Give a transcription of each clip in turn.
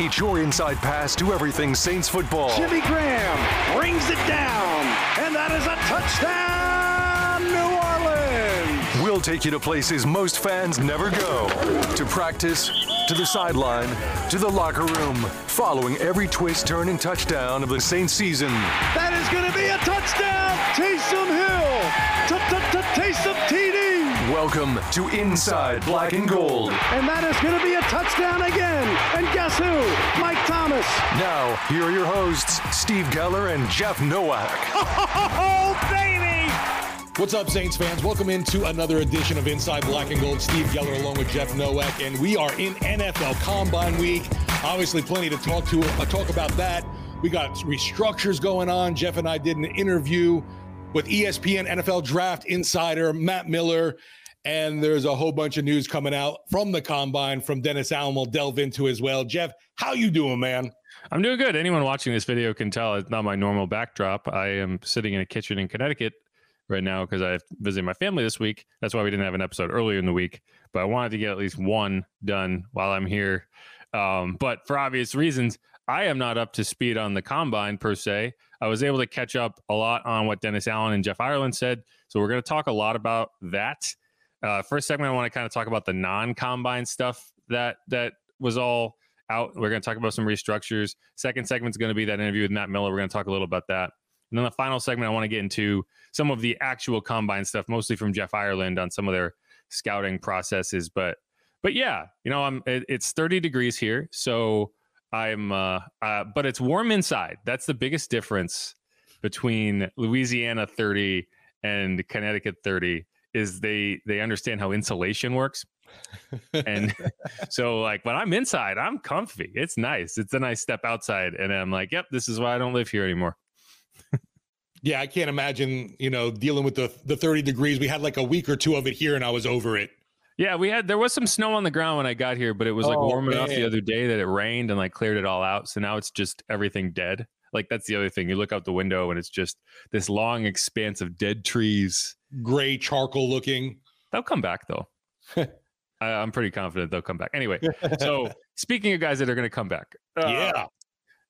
It's your inside pass to everything Saints football. Jimmy Graham brings it down, and that is a touchdown, New Orleans. We'll take you to places most fans never go to practice, to the sideline, to the locker room, following every twist, turn, and touchdown of the Saints season. That is going to be a touchdown, Taysom Hill. Taysom TD. Welcome to Inside Black and Gold. And that is going to be a touchdown again. And guess who? Mike Thomas. Now, here are your hosts, Steve Geller and Jeff Nowak. Oh, baby! What's up, Saints fans? Welcome into another edition of Inside Black and Gold. Steve Geller along with Jeff Nowak, and we are in NFL Combine Week. Obviously, plenty to talk to uh, talk about that. We got restructures going on. Jeff and I did an interview with ESPN NFL Draft Insider Matt Miller and there's a whole bunch of news coming out from the combine from Dennis Allen. We'll delve into as well. Jeff, how you doing, man? I'm doing good. Anyone watching this video can tell it's not my normal backdrop. I am sitting in a kitchen in Connecticut right now because I visited my family this week. That's why we didn't have an episode earlier in the week. But I wanted to get at least one done while I'm here. Um, but for obvious reasons, I am not up to speed on the combine per se. I was able to catch up a lot on what Dennis Allen and Jeff Ireland said. So we're going to talk a lot about that. Uh, first segment, I want to kind of talk about the non-combine stuff that that was all out. We're going to talk about some restructures. Second segment is going to be that interview with Matt Miller. We're going to talk a little about that. And then the final segment, I want to get into some of the actual combine stuff, mostly from Jeff Ireland on some of their scouting processes. But but yeah, you know, I'm it, it's 30 degrees here, so I'm uh, uh, but it's warm inside. That's the biggest difference between Louisiana 30 and Connecticut 30 is they they understand how insulation works. and so like when I'm inside, I'm comfy. It's nice. It's a nice step outside and I'm like, "Yep, this is why I don't live here anymore." yeah, I can't imagine, you know, dealing with the the 30 degrees. We had like a week or two of it here and I was over it. Yeah, we had there was some snow on the ground when I got here, but it was like oh, warm man. enough the other day that it rained and like cleared it all out. So now it's just everything dead. Like that's the other thing. You look out the window and it's just this long expanse of dead trees, gray charcoal looking. They'll come back though. I, am pretty confident they'll come back. Anyway, so speaking of guys that are going to come back, uh, yeah,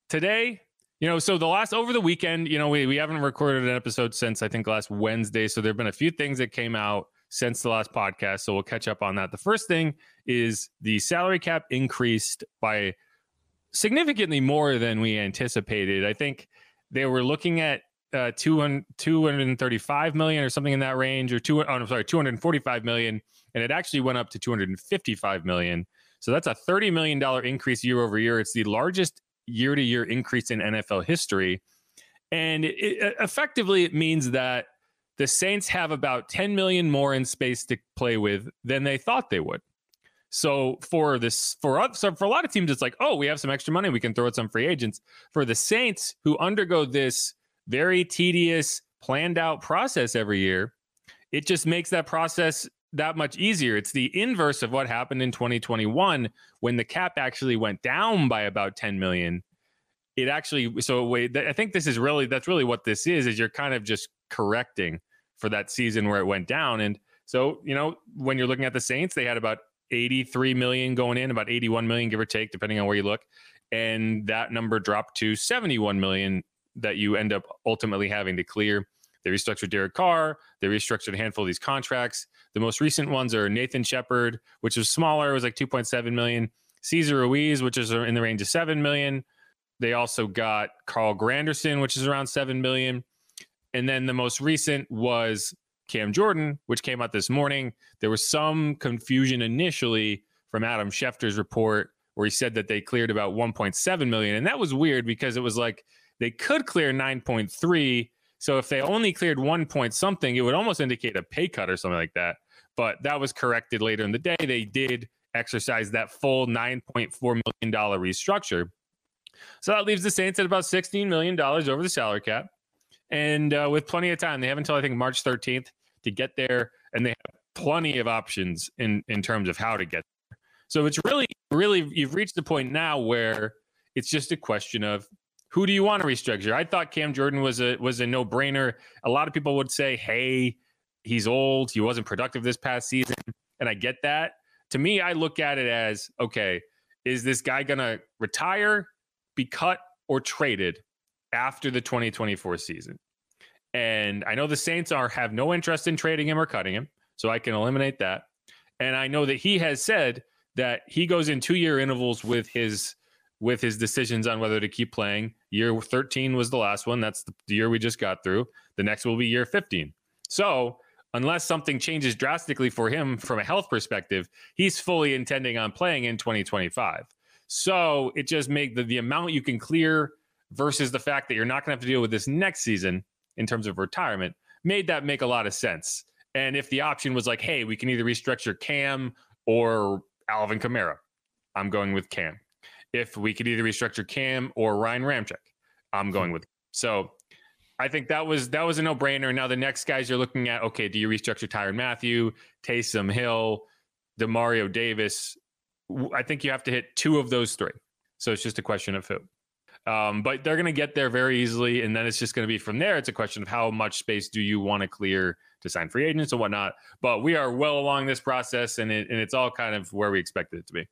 today, you know, so the last over the weekend, you know, we we haven't recorded an episode since I think last Wednesday. So there've been a few things that came out since the last podcast. So we'll catch up on that. The first thing is the salary cap increased by significantly more than we anticipated. I think they were looking at uh, 200, 235 million or something in that range, or two, oh, I'm sorry, 245 million, and it actually went up to 255 million. So that's a 30 million dollar increase year over year. It's the largest year to year increase in NFL history, and it, it, effectively it means that the Saints have about 10 million more in space to play with than they thought they would. So for this, for us, so for a lot of teams, it's like, oh, we have some extra money, we can throw at some free agents. For the Saints, who undergo this very tedious, planned out process every year, it just makes that process that much easier. It's the inverse of what happened in 2021 when the cap actually went down by about 10 million. It actually so wait, I think this is really that's really what this is is you're kind of just correcting for that season where it went down and so, you know, when you're looking at the Saints, they had about 83 million going in, about 81 million give or take depending on where you look, and that number dropped to 71 million that you end up ultimately having to clear. They restructured Derek Carr. They restructured a handful of these contracts. The most recent ones are Nathan Shepard, which was smaller, it was like 2.7 million. Cesar Ruiz, which is in the range of 7 million. They also got Carl Granderson, which is around 7 million. And then the most recent was Cam Jordan, which came out this morning. There was some confusion initially from Adam Schefter's report where he said that they cleared about 1.7 million. And that was weird because it was like they could clear 9.3 so if they only cleared one point something, it would almost indicate a pay cut or something like that. But that was corrected later in the day. They did exercise that full $9.4 million restructure. So that leaves the Saints at about $16 million over the salary cap. And uh, with plenty of time, they have until I think March 13th to get there. And they have plenty of options in, in terms of how to get there. So it's really, really, you've reached the point now where it's just a question of who do you want to restructure? I thought Cam Jordan was a was a no brainer. A lot of people would say, "Hey, he's old. He wasn't productive this past season," and I get that. To me, I look at it as, okay, is this guy to retire, be cut, or traded after the 2024 season? And I know the Saints are have no interest in trading him or cutting him, so I can eliminate that. And I know that he has said that he goes in two year intervals with his with his decisions on whether to keep playing. Year 13 was the last one. That's the year we just got through. The next will be year 15. So, unless something changes drastically for him from a health perspective, he's fully intending on playing in 2025. So, it just makes the, the amount you can clear versus the fact that you're not going to have to deal with this next season in terms of retirement made that make a lot of sense. And if the option was like, hey, we can either restructure Cam or Alvin Kamara, I'm going with Cam if we could either restructure Cam or Ryan Ramczyk. I'm going with so. I think that was that was a no brainer. Now the next guys you're looking at, okay, do you restructure Tyrann Mathieu, Taysom Hill, Demario Davis? I think you have to hit two of those three. So it's just a question of who. Um, but they're going to get there very easily, and then it's just going to be from there. It's a question of how much space do you want to clear to sign free agents and whatnot. But we are well along this process, and, it, and it's all kind of where we expected it to be.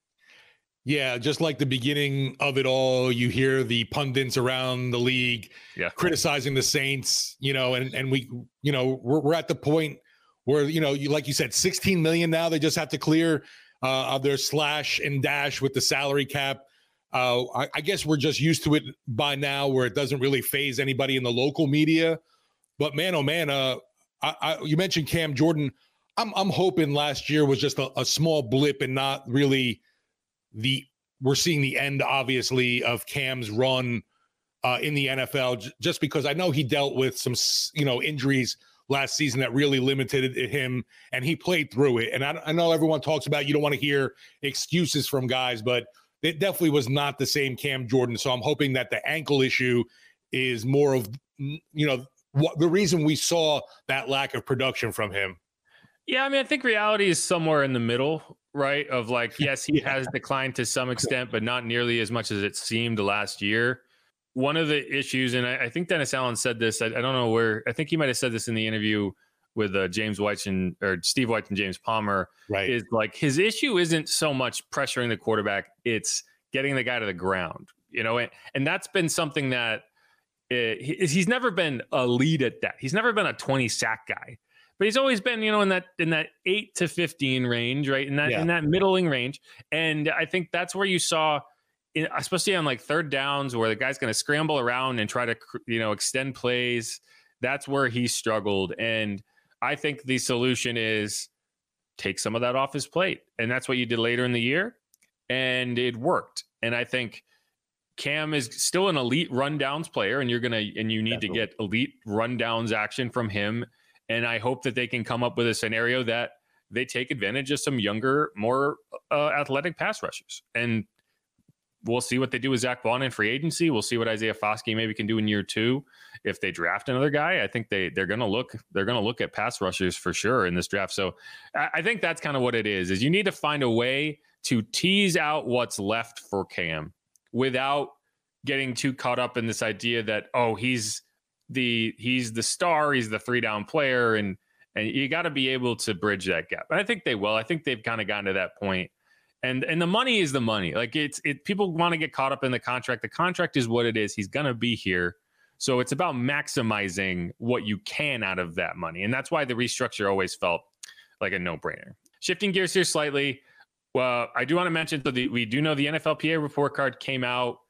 Yeah, just like the beginning of it all, you hear the pundits around the league yeah. criticizing the Saints, you know, and and we, you know, we're, we're at the point where you know, you like you said, 16 million now they just have to clear uh, of their slash and dash with the salary cap. Uh, I, I guess we're just used to it by now, where it doesn't really phase anybody in the local media. But man, oh man, uh, I, I, you mentioned Cam Jordan. I'm I'm hoping last year was just a, a small blip and not really the we're seeing the end, obviously, of Cam's run uh, in the NFL, j- just because I know he dealt with some, you know, injuries last season that really limited him, and he played through it. And I, I know everyone talks about you don't want to hear excuses from guys, but it definitely was not the same Cam Jordan. So I'm hoping that the ankle issue is more of, you know, what the reason we saw that lack of production from him. Yeah, I mean, I think reality is somewhere in the middle right? Of like, yes, he Yeah. has declined to some extent, but not nearly as much as it seemed last year. One of the issues, and I, I think Dennis Allen said this. I, I don't know where. I think he might have said this in the interview with uh, James White and or Steve White and James Palmer. Right. Is like his issue isn't so much pressuring the quarterback; it's getting the guy to the ground. You know, and, and that's been something that uh, he, he's never been a lead at that. He's never been a twenty sack guy but he's always been you know in that in that 8 to 15 range right? In that Yeah. in that middling range. And i think that's where you saw in, especially on like third downs where the guy's going to scramble around and try to you know extend plays that's where he struggled. And i think the solution is take some of that off his plate. And that's what you did later in the year and it worked. And i think Cam is still an elite rundowns player, and you're gonna and you need to get elite rundowns action from him. And I hope that they can come up with a scenario that they take advantage of some younger, more uh, athletic pass rushers. And we'll see what they do with Zach Baun in free agency. We'll see what Isaiah Foskey maybe can do in year two if they draft another guy. I think they they're gonna look they're gonna look at pass rushers for sure in this draft. So I, I think that's kind of what it is. Is you need to find a way to tease out what's left for Cam without getting too caught up in this idea that oh he's the he's the star, he's the three down player, and and you got to be able to bridge that gap. And I think they will. I think they've kind of gotten to that point. and and the money is the money. Like it's it people want to get caught up in the contract. The contract is what it is. He's gonna be here. So it's about maximizing what you can out of that money. And that's why the restructure always felt like a no-brainer. Shifting gears here slightly. Well, I do want to mention so we do know the NFLPA report card came out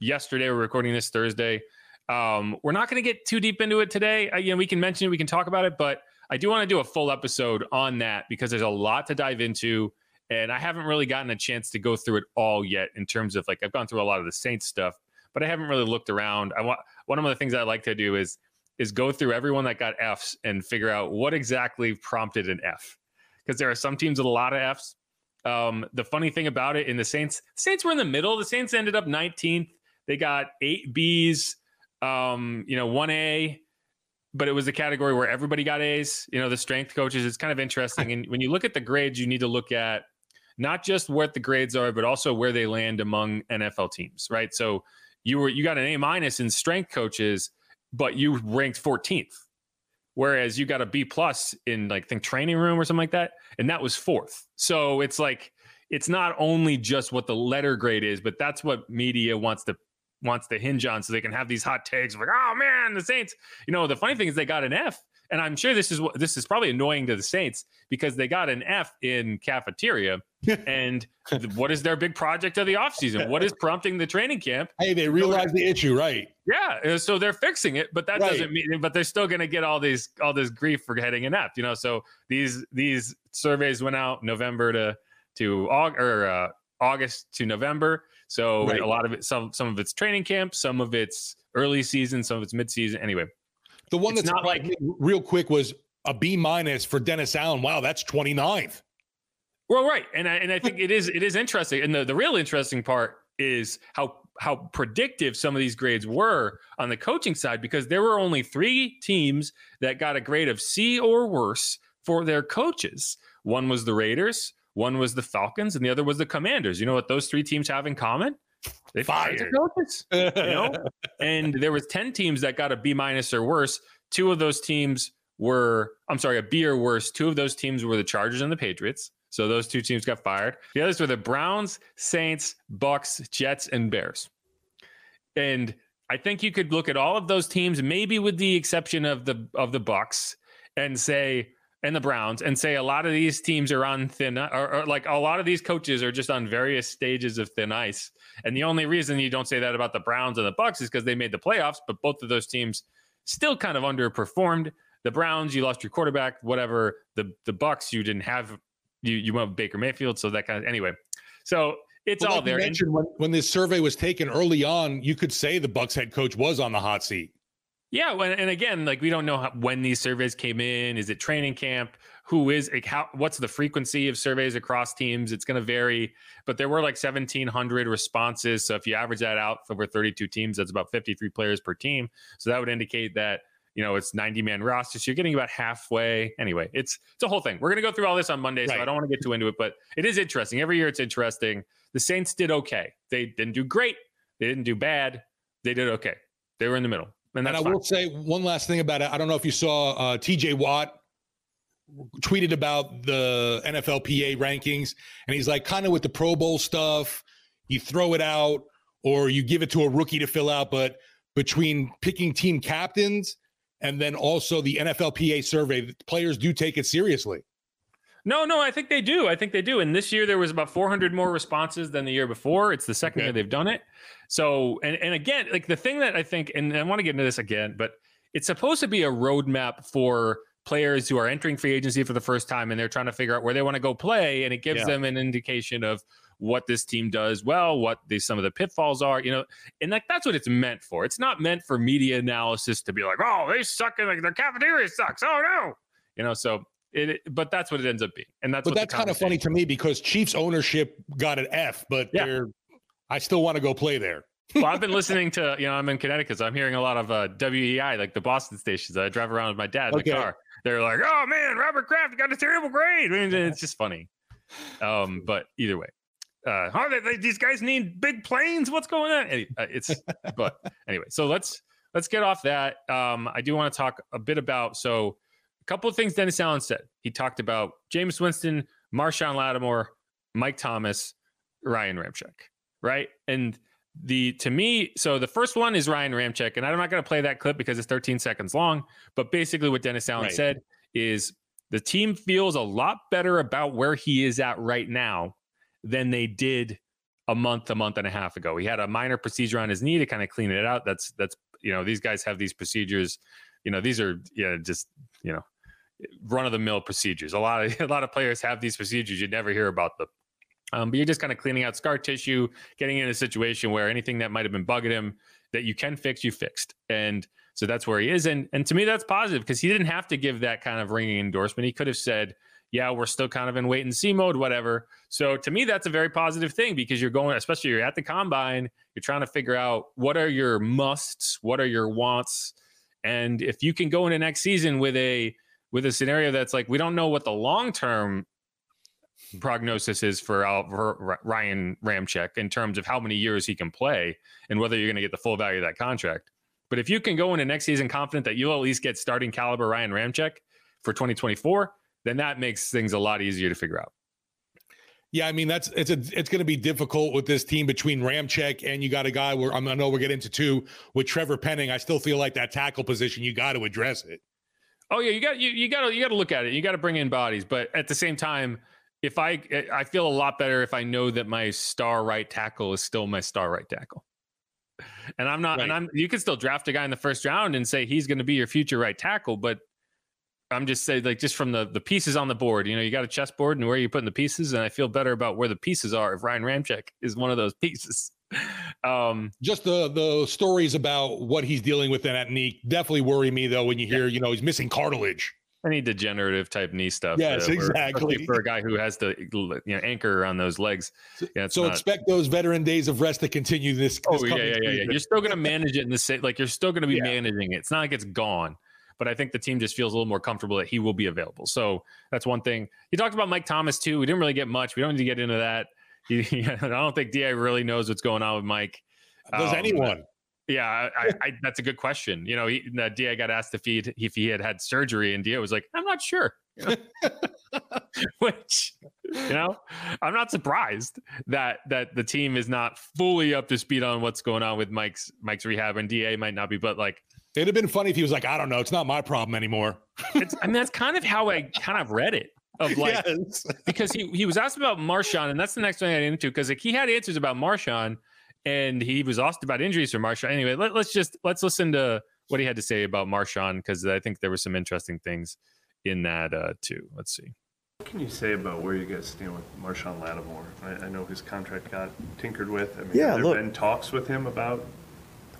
yesterday. We're recording this Thursday. Um, we're not going to get too deep into it today. Uh, you know, we can mention it, we can talk about it, but I do want to do a full episode on that because there's a lot to dive into and I haven't really gotten a chance to go through it all yet in terms of like I've gone through a lot of the Saints stuff, but I haven't really looked around. I want one of the things I like to do is is go through everyone that got Fs and figure out what exactly prompted an F. Because there are some teams with a lot of Fs. Um, the funny thing about it in the Saints, Saints were in the middle. The Saints ended up 19th. They got eight Bs, um, you know, one A, but it was a category where everybody got A's. You know, the strength coaches. It's kind of interesting. And when you look at the grades, you need to look at not just what the grades are, but also where they land among NFL teams, right? So you were you got an A minus in strength coaches, but you ranked 14th. Whereas you got a B plus in like think training room or something like that, and that was fourth. So it's like it's not only just what the letter grade is, but that's what media wants to wants to hinge on so they can have these hot takes like, oh man, the Saints. You know, the funny thing is they got an F and I'm sure this is what this is probably annoying to the Saints because they got an F in cafeteria. and what is their big project of the offseason? What is prompting the training camp? Hey, they realize the issue, right? Yeah, uh, so they're fixing it, but that right. doesn't mean. But they're still going to get all these all this grief for getting an F. You know, so these these surveys went out November to to or uh, August to November. So right. a lot of it, some some of it's training camp, some of it's early season, some of it's mid season. Anyway, the one that's not like real quick was a B minus for Dennis Allen. Wow, that's 29th. Well, right, and I, and I think it is it is interesting, and the, the real interesting part is how how predictive some of these grades were on the coaching side because there were only three teams that got a grade of C or worse for their coaches. One was the Raiders, one was the Falcons, and the other was the Commanders. You know what those three teams have in common? They fired their coaches, you know. and there was ten teams that got a B minus or worse. Two of those teams were, I'm sorry, a B or worse. Two of those teams were the Chargers and the Patriots. So those two teams got fired. The others were the Browns, Saints, Bucks, Jets, and Bears. And I think you could look at all of those teams, maybe with the exception of the of the Bucks, and say, and the Browns and say a lot of these teams are on thin or, or, like a lot of these coaches are just on various stages of thin ice. And the only reason you don't say that about the Browns and the Bucks is because they made the playoffs, but both of those teams still kind of underperformed. The Browns, you lost your quarterback, whatever. The the Bucks, you didn't have you you went with Baker Mayfield, so that kind of anyway. So it's well, all like there. when, when this survey was taken early on, you could say the Bucks head coach was on the hot seat. Yeah, and again, like we don't know how, when these surveys came in. Is it training camp? Who is like how? What's the frequency of surveys across teams? It's going to vary, but there were like seventeen hundred responses. So if you average that out over thirty-two teams, that's about fifty-three players per team. So that would indicate that you know it's 90 man roster so you're getting about halfway anyway it's it's a whole thing we're going to go through all this on monday right. so i don't want to get too into it but it is interesting every year it's interesting the saints did okay they didn't do great they didn't do bad they did okay they were in the middle and, and I fine. will say one last thing about it. I don't know if you saw uh, TJ Watt tweeted about the NFLPA rankings, and he's like, kind of with the Pro Bowl stuff, you throw it out or you give it to a rookie to fill out. But between picking team captains and then also the NFLPA survey, players do take it seriously. No, no, I think they do. I think they do. And this year there was about 400 more responses than the year before. It's the second okay. year they've done it. So, and, and again, like the thing that I think, and I want to get into this again, but it's supposed to be a roadmap for players who are entering free agency for the first time and they're trying to figure out where they want to go play. And it gives yeah. them an indication of what this team does well, what the, some of the pitfalls are, you know, and like that's what it's meant for. It's not meant for media analysis to be like, oh, they suck and like their cafeteria sucks. Oh no, you know. So it, but that's what it ends up being, and that's. But that's kind of funny to me because Chiefs ownership got an F, but yeah. they're I still want to go play there. well, I've been listening to, you know, I'm in Connecticut, so I'm hearing a lot of uh, WEEI, like the Boston stations. I drive around with my dad in okay. the car. They're like, oh man, Robert Kraft got a terrible grade. I mean, it's just funny. Um, but either way, uh, they, they, these guys need big planes. What's going on? Uh, it's, but anyway, so let's let's get off that. Um, I do want to talk a bit about so couple of things Dennis Allen said. He talked about Jameis Winston, Marshon Lattimore, Mike Thomas, Ryan Ramczyk, right? And the to me, so the first one is Ryan Ramczyk, and I'm not going to play that clip because it's 13 seconds long. But basically, what Dennis Allen right. said is the team feels a lot better about where he is at right now than they did a month, a month and a half ago. He had a minor procedure on his knee to kind of clean it out. That's that's you know these guys have these procedures. You know these are yeah just you know run of the mill procedures. A lot of a lot of players have these procedures. You never hear about them. Um, but you're just kind of cleaning out scar tissue, getting in a situation where anything that might have been bugging him that you can fix, you fixed. And so that's where he is. And and to me, that's positive because he didn't have to give that kind of ringing endorsement. He could have said, yeah, we're still kind of in wait and see mode, whatever. So to me, that's a very positive thing because you're going, especially you're at the combine, you're trying to figure out what are your musts, what are your wants. And if you can go into next season with a with a scenario that's like we don't know what the long term prognosis is for, for Ryan Ramczyk in terms of how many years he can play and whether you're going to get the full value of that contract. But if you can go into next season confident that you'll at least get starting caliber Ryan Ramczyk for 2024, then that makes things a lot easier to figure out. Yeah, I mean that's it's a it's going to be difficult with this team between Ramczyk and you got a guy where I know we're getting into two with Trevor Penning. I still feel like that tackle position you got to address it. Oh yeah, you got you, you got to you got to look at it. You got to bring in bodies, but at the same time, if I I feel a lot better if I know that my star right tackle is still my star right tackle. And I'm not, right. and I'm. You can still draft a guy in the first round and say he's going to be your future right tackle, but I'm just saying, like, just from the the pieces on the board, you know, you got a chessboard and where you're putting the pieces, and I feel better about where the pieces are if Ryan Ramczyk is one of those pieces. Um, just the the stories about what he's dealing with in that knee definitely worry me though. When you hear, yeah. you know, he's missing cartilage any degenerative type knee stuff. Yes, uh, exactly. For a guy who has to you know anchor on those legs. Yeah, so not... expect those veteran days of rest to continue this. this oh yeah, yeah, yeah, yeah, You're still going to manage it in the same like you're still going to be yeah. managing it. It's not like it's gone. But I think the team just feels a little more comfortable that he will be available. So that's one thing. He talked about Mike Thomas too. We didn't really get much. We don't need to get into that. He, I don't think Da really knows what's going on with Mike. Does um, anyone? Yeah, I, I, that's a good question. You know, he, Da got asked if he if he had had surgery, and Da was like, "I'm not sure." Which, you know, I'm not surprised that that the team is not fully up to speed on what's going on with Mike's Mike's rehab, and Da might not be. But like, it'd have been funny if he was like, "I don't know, it's not my problem anymore." it's, I mean, that's kind of how I kind of read it. Of like, yes. because he he was asked about Marshon, and that's the next thing I get into because like he had answers about Marshon and he was asked about injuries for Marshon. Anyway, let, us just let's listen to what he had to say about Marshon because I think there were some interesting things in that uh, too. Let's see. What can you say about where you guys stand with Marshon Lattimore? I, I know his contract got tinkered with. I mean, yeah, have there look, been talks with him about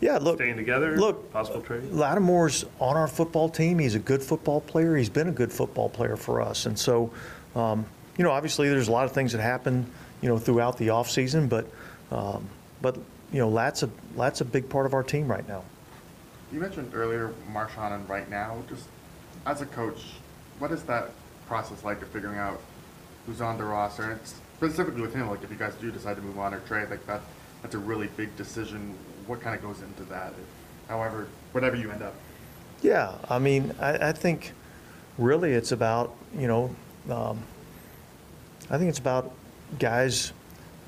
yeah, look, staying together? Look, possible trade. Lattimore's on our football team. He's a good football player. He's been a good football player for us, and so, um, you know, obviously there's a lot of things that happen, you know, throughout the offseason, but um, but you know, Lat's a Lat's a big part of our team right now. You mentioned earlier Marshon and right now. Just as a coach, what is that process like of figuring out who's on the roster? And specifically with him, like if you guys do decide to move on or trade, like that, that's a really big decision. What kind of goes into that? However, whatever you end up. Yeah, I mean, I, I think really it's about you know, um, I think it's about guys.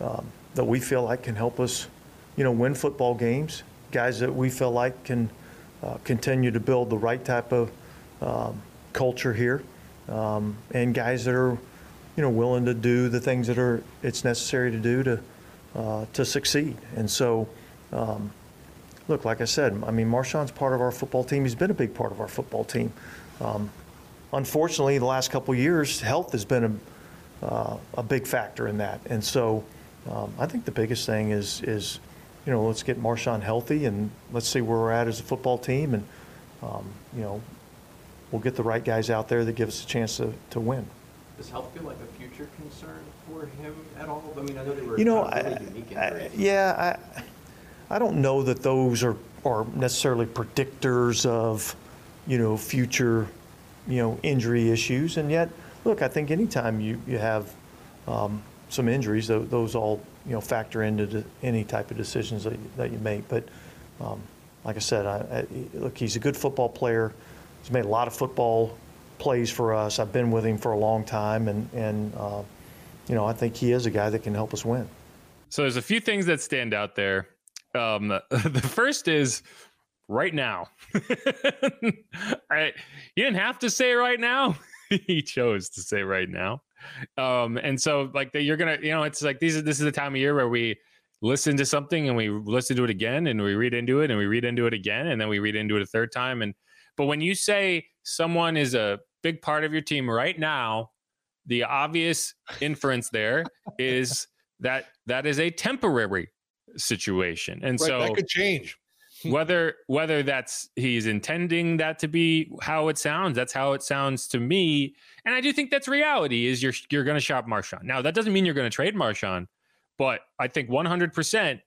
Um, that we feel like can help us, you know, win football games. Guys that we feel like can uh, continue to build the right type of um, culture here, um, and guys that are, you know, willing to do the things that are it's necessary to do to uh, to succeed. And so, um, look, like I said, I mean, Marshon's part of our football team. He's been a big part of our football team. Um, unfortunately, the last couple years, health has been a, uh, a big factor in that, and so. Um, I think the biggest thing is is you know let's get Marshon healthy and let's see where we're at as a football team and um, you know we'll get the right guys out there that give us a chance to, to win. does health feel like a future concern for him at all? I mean, I know they were you know, really I, I, yeah, I, I don't know that those are are necessarily predictors of, you know, future, you know, injury issues. And yet, look, I think anytime you you have um, some injuries, those all you know factor into any type of decisions that you, that you make. But um, like I said, I, I, look, he's a good football player. He's made a lot of football plays for us. I've been with him for a long time, and and uh, you know I think he is a guy that can help us win. So there's a few things that stand out there. Um, the first is right now. I, he didn't have to say right now. he chose to say right now. Um, and so like the, you're gonna, you know, it's like these. This is the time of year where we listen to something and we listen to it again and we read into it and we read into it again and then we read into it a third time. And but when you say someone is a big part of your team right now, the obvious inference there is that that is a temporary situation. And right, so that could change. whether whether that's he's intending that to be how it sounds, that's how it sounds to me. And I do think that's reality is you're you're going to shop Marshon. Now that doesn't mean you're going to trade Marshon, but I think 100%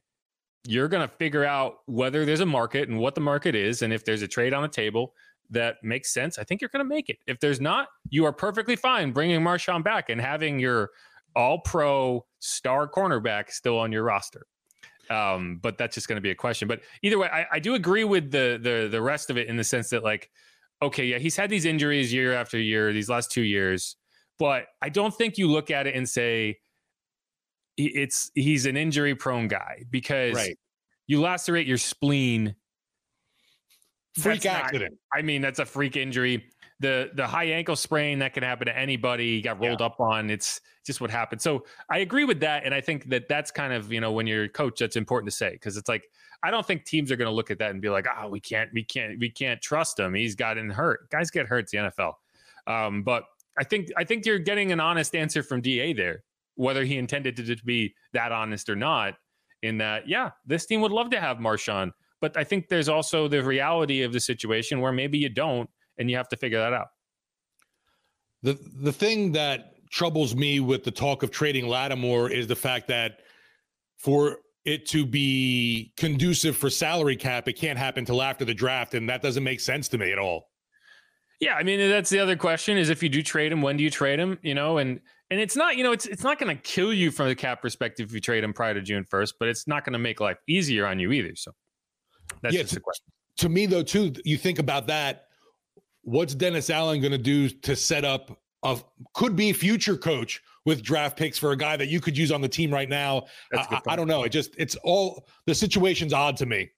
you're going to figure out whether there's a market and what the market is and if there's a trade on the table that makes sense, I think you're going to make it. If there's not, you are perfectly fine bringing Marshon back and having your all pro star cornerback still on your roster. Um, but that's just going to be a question. But either way, I, I do agree with the the the rest of it in the sense that like, okay, yeah, he's had these injuries year after year, these last two years, but I don't think you look at it and say it's he's an injury prone guy because right. you lacerate your spleen. Freak accident. Not, I mean, that's a freak injury the the high ankle sprain that can happen to anybody got rolled yeah. up on it's just what happened. So i agree with that and i think that that's kind of you know when you're a coach that's important to say because it's like i don't think teams are going to look at that and be like oh we can't we can't we can't trust him. He's gotten hurt. Guys get hurt the nfl um, but i think i think you're getting an honest answer from da there whether he intended to be that honest or not in that yeah this team would love to have marshon but i think there's also the reality of the situation where maybe you don't and you have to figure that out. The the thing that troubles me with the talk of trading Lattimore is the fact that for it to be conducive for salary cap, it can't happen till after the draft, and that doesn't make sense to me at all. Yeah, I mean that's the other question is if you do trade him, when do you trade him? You know, and and it's not you know it's it's not going to kill you from the cap perspective if you trade him prior to June first, but it's not going to make life easier on you either. So that's yeah, just to, a question. To me, though, too, you think about that what's Dennis Allen going to do to set up a could be future coach with draft picks for a guy that you could use on the team right now? I, I, don't know. It just it's all the situation's odd to me.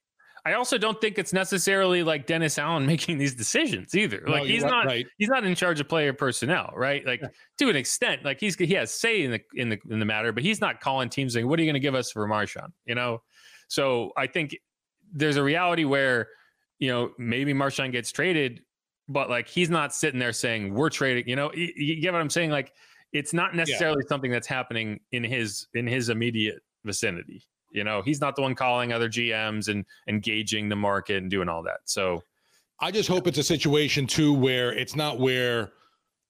I also don't think it's necessarily like Dennis Allen making these decisions either. No, like he's right, not right. he's not in charge of player personnel, right? Like yeah. to an extent, like he's he has say in the in the in the matter, but he's not calling teams saying, "What are you going to give us for Marshon?" You know. So I think there's a reality where you know maybe Marshon gets traded but like he's not sitting there saying we're trading. You know, you, you get what I'm saying? Like it's not necessarily yeah. something that's happening in his in his immediate vicinity. You know, he's not the one calling other GMs and engaging the market and doing all that. So I just hope it's a situation too where it's not where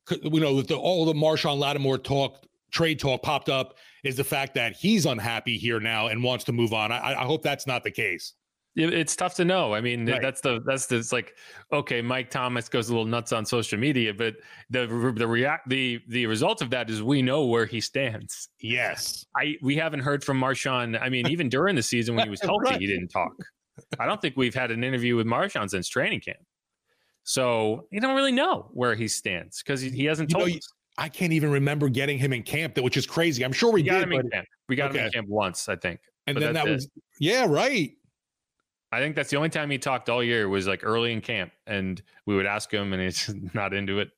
you know the, all the Marshon Lattimore talk trade talk popped up is the fact that he's unhappy here now and wants to move on. I, I hope that's not the case it's tough to know. I mean, right. that's the that's the it's like okay, Mike Thomas goes a little nuts on social media, but the the react the the result of that is we know where he stands. Yes, I we haven't heard from Marshon. I mean, even during the season when he was healthy, right. he didn't talk. I don't think we've had an interview with Marshon since training camp. So you don't really know where he stands because he, he, hasn't told you know, us. I can't even remember getting him in camp, which is crazy. I'm sure we, we got did. Him in camp. We got okay. him in camp once, I think. And then that it. was yeah, right. I think that's the only time he talked all year was like early in camp, and we would ask him, and he's not into it,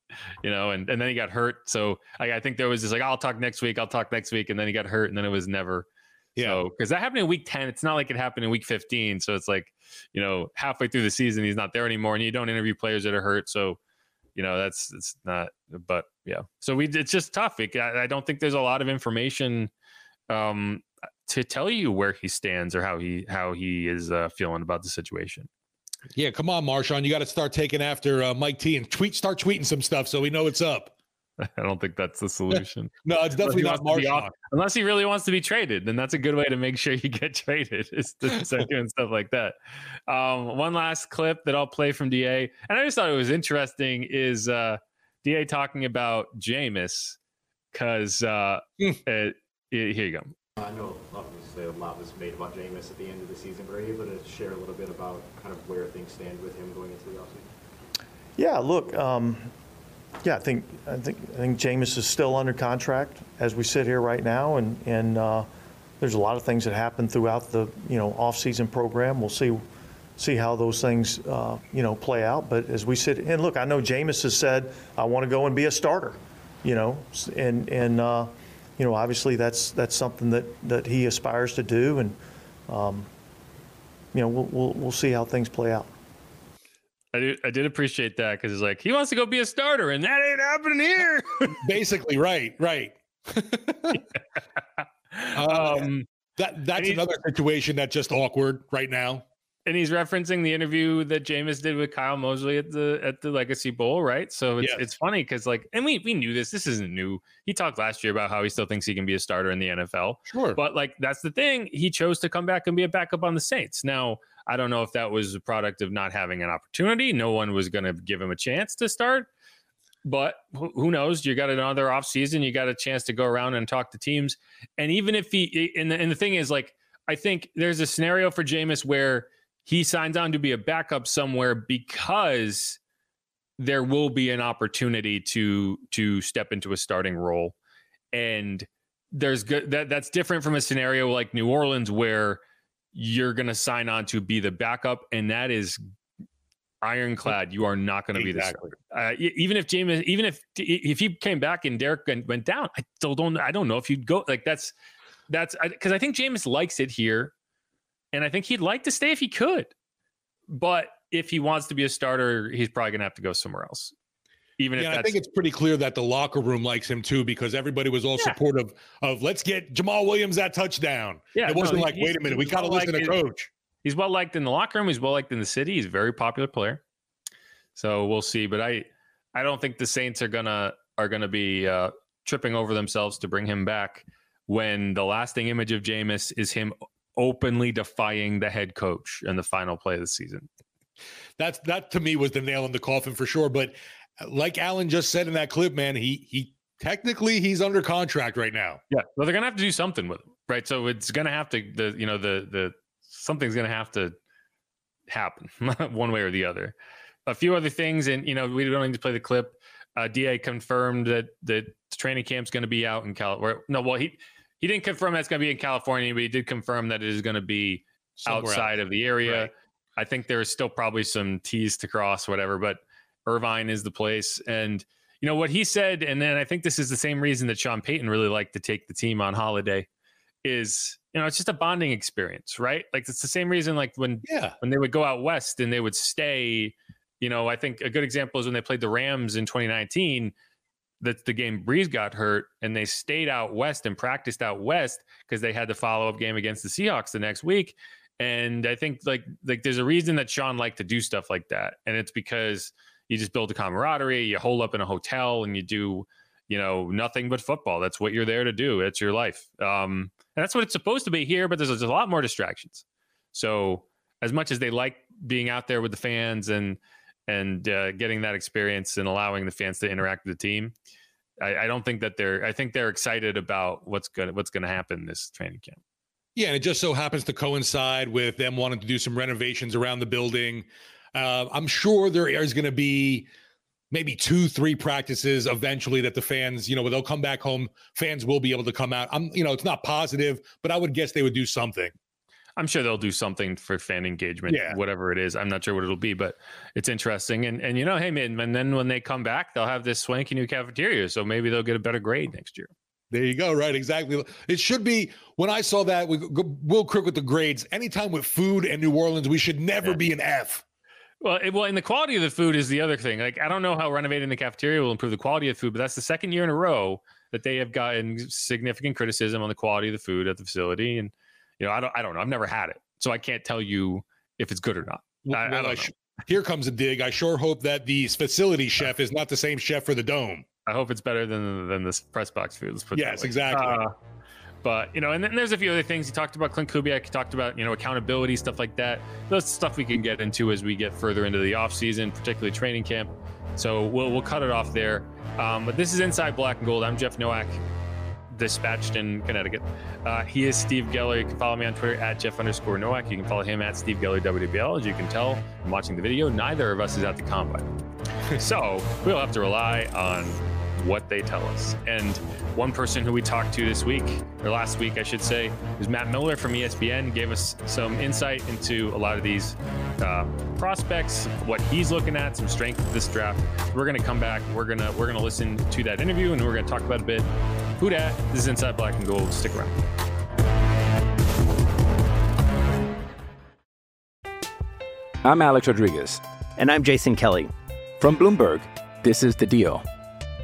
you know. And and then he got hurt, so I, I think there was just like I'll talk next week, I'll talk next week, and then he got hurt, and then it was never. Yeah, because so, that happened in week ten. It's not like it happened in week fifteen. So it's like, you know, halfway through the season, he's not there anymore, and you don't interview players that are hurt. So, you know, that's it's not. But yeah, so we it's just tough. It, I, I don't think there's a lot of information um, to tell you where he stands or how he how he is uh, feeling about the situation. Yeah, come on, Marshon, you got to start taking after uh, Mike T and tweet, start tweeting some stuff so we know what's up. I don't think that's the solution. no, it's definitely not Marshon. Unless he really wants to be traded, then that's a good way to make sure you get traded is to start doing stuff like that. Um, one last clip that I'll play from Da, and I just thought it was interesting is uh, Da talking about Jameis because uh, hmm. uh, here you go. I know obviously a lot was made about Jameis at the end of the season, but are you able to share a little bit about kind of where things stand with him going into the offseason? Yeah, look, um, yeah, I think I think I think Jameis is still under contract as we sit here right now, and and uh, there's a lot of things that happen throughout the you know off-season program. We'll see see how those things uh, you know play out. But as we sit and look, I know Jameis has said I want to go and be a starter, you know, and and uh, you know obviously that's that's something that that he aspires to do, and um, you know we'll, we'll we'll see how things play out. I did, I did appreciate that because it's like he wants to go be a starter, and that ain't happening here. Basically, right, right. um, that that's another situation that's just awkward right now. And he's referencing the interview that Jameis did with Kyle Mosley at the at the Legacy Bowl, right? So it's yes. it's funny because like, and we we knew this. This isn't new. He talked last year about how he still thinks he can be a starter in the NFL. Sure, but like that's the thing. He chose to come back and be a backup on the Saints. Now I don't know if that was a product of not having an opportunity. No one was going to give him a chance to start. But who knows? You got another offseason. You got a chance to go around and talk to teams. And even if he, and the, and the thing is, like, I think there's a scenario for Jameis where he signs on to be a backup somewhere because there will be an opportunity to to step into a starting role and there's good that that's different from a scenario like New Orleans where you're going to sign on to be the backup, and that is ironclad. You are not going to exactly. be the uh, even if James, even if if he came back and Derek went down, I still don't. I don't know if you'd go like that's that's because I, I think Jameis likes it here, and I think he'd like to stay if he could, but if he wants to be a starter, he's probably going to have to go somewhere else. Even yeah, I think it's pretty clear that the locker room likes him too because everybody was all yeah. supportive of let's get Jamaal Williams that touchdown. Yeah, it wasn't no, like wait a minute, we got to listen to coach. He's well liked in the locker room. He's well liked in the city. He's a very popular player. So we'll see. But I, I don't think the Saints are gonna are gonna be uh, tripping over themselves to bring him back when the lasting image of Jameis is him openly defying the head coach in the final play of the season. That's that to me was the nail in the coffin for sure. But like Allen just said in that clip, man, he he technically he's under contract right now. Yeah, well, they're gonna have to do something with him, right? So it's gonna have to the you know the the something's gonna have to happen one way or the other. A few other things, and you know we don't need to play the clip. Uh, Da confirmed that that training camp's going to be out in California. No, well he he didn't confirm that's going to be in California, but he did confirm that it is going to be Somewhere outside else. of the area. Right. I think there's still probably some T's to cross, whatever, but Irvine is the place. And, you know, what he said, and then I think this is the same reason that Sean Payton really liked to take the team on holiday is, you know, it's just a bonding experience, right? Like it's the same reason like when yeah. when they would go out west and they would stay, you know, I think a good example is when they played the Rams in 2019 that the game Brees got hurt and they stayed out west and practiced out west because they had the follow up game against the Seahawks the next week. And I think like like there's a reason that Sean liked to do stuff like that, and it's because you just build a camaraderie. You hole up in a hotel and you do, you know, nothing but football. That's what you're there to do. It's your life. Um, and that's what it's supposed to be here. But there's, there's a lot more distractions. So as much as they like being out there with the fans and and uh, getting that experience and allowing the fans to interact with the team, I, I don't think that they're. I think they're excited about what's going what's going to happen this training camp. Yeah, and it just so happens to coincide with them wanting to do some renovations around the building. Uh, I'm sure there is going to be maybe two, three practices eventually that the fans, you know, they'll come back home. Fans will be able to come out. I'm, you know, it's not positive, but I would guess they would do something. I'm sure they'll do something for fan engagement, yeah. whatever it is. I'm not sure what it'll be, but it's interesting. And and you know, hey man, and then when they come back, they'll have this swanky new cafeteria, so maybe they'll get a better grade next year. There you go. Right. Exactly. It should be when I saw that we Will Crick with the grades. Anytime with food and New Orleans, we should never yeah. be an F. Well, it, well, and the quality of the food is the other thing. Like, I don't know how renovating the cafeteria will improve the quality of food, but that's the second year in a row that they have gotten significant criticism on the quality of the food at the facility. And you know, I don't, I don't know. I've never had it, so I can't tell you if it's good or not. Well, I, I sh- here comes a dig. I sure hope that the facility chef is not the same chef for the dome. I hope it's better than than this press box food. Let's put yes, exactly. Uh, but you know, and then there's a few other things. He talked about Klint Kubiak. He talked about you know accountability stuff like that. Those stuff we can get into as we get further into the off season, particularly training camp. So we'll we'll cut it off there. Um, but this is Inside Black and Gold. I'm Jeff Nowak, dispatched in Connecticut. Uh, he is Steve Geller. You can follow me on Twitter at Jeff underscore Nowak. You can follow him at Steve Geller WWL. As you can tell from watching the video, neither of us is at the combine. so we'll have to rely on what they tell us. And one person who we talked to this week, or last week, I should say, is Matt Miller from ESPN. Gave us some insight into a lot of these uh, prospects, what he's looking at, some strength of this draft. We're going to come back. We're gonna we're gonna listen to that interview, and we're going to talk about a bit. Who dat? This is Inside Black and Gold. Stick around. I'm Alex Rodriguez. And I'm Jason Kelly. From Bloomberg, this is The Deal.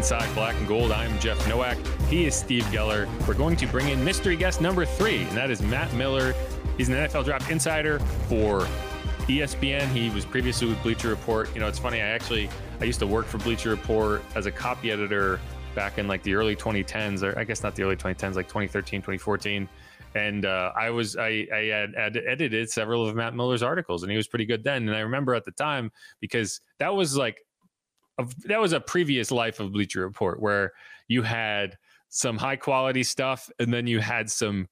Inside Black and Gold. I'm Jeff Nowak. He is Steve Geller. We're going to bring in mystery guest number three, and that is Matt Miller. He's an NFL draft insider for ESPN. He was previously with Bleacher Report. You know, it's funny. I actually I used to work for Bleacher Report as a copy editor back in like the early 2010s, or I guess not the early 2010s, like 2013, 2014 and uh, I was I, I had, had, edited several of Matt Miller's articles, and he was pretty good then. And I remember at the time because that was like that was a previous life of Bleacher Report where you had some high quality stuff and then you had some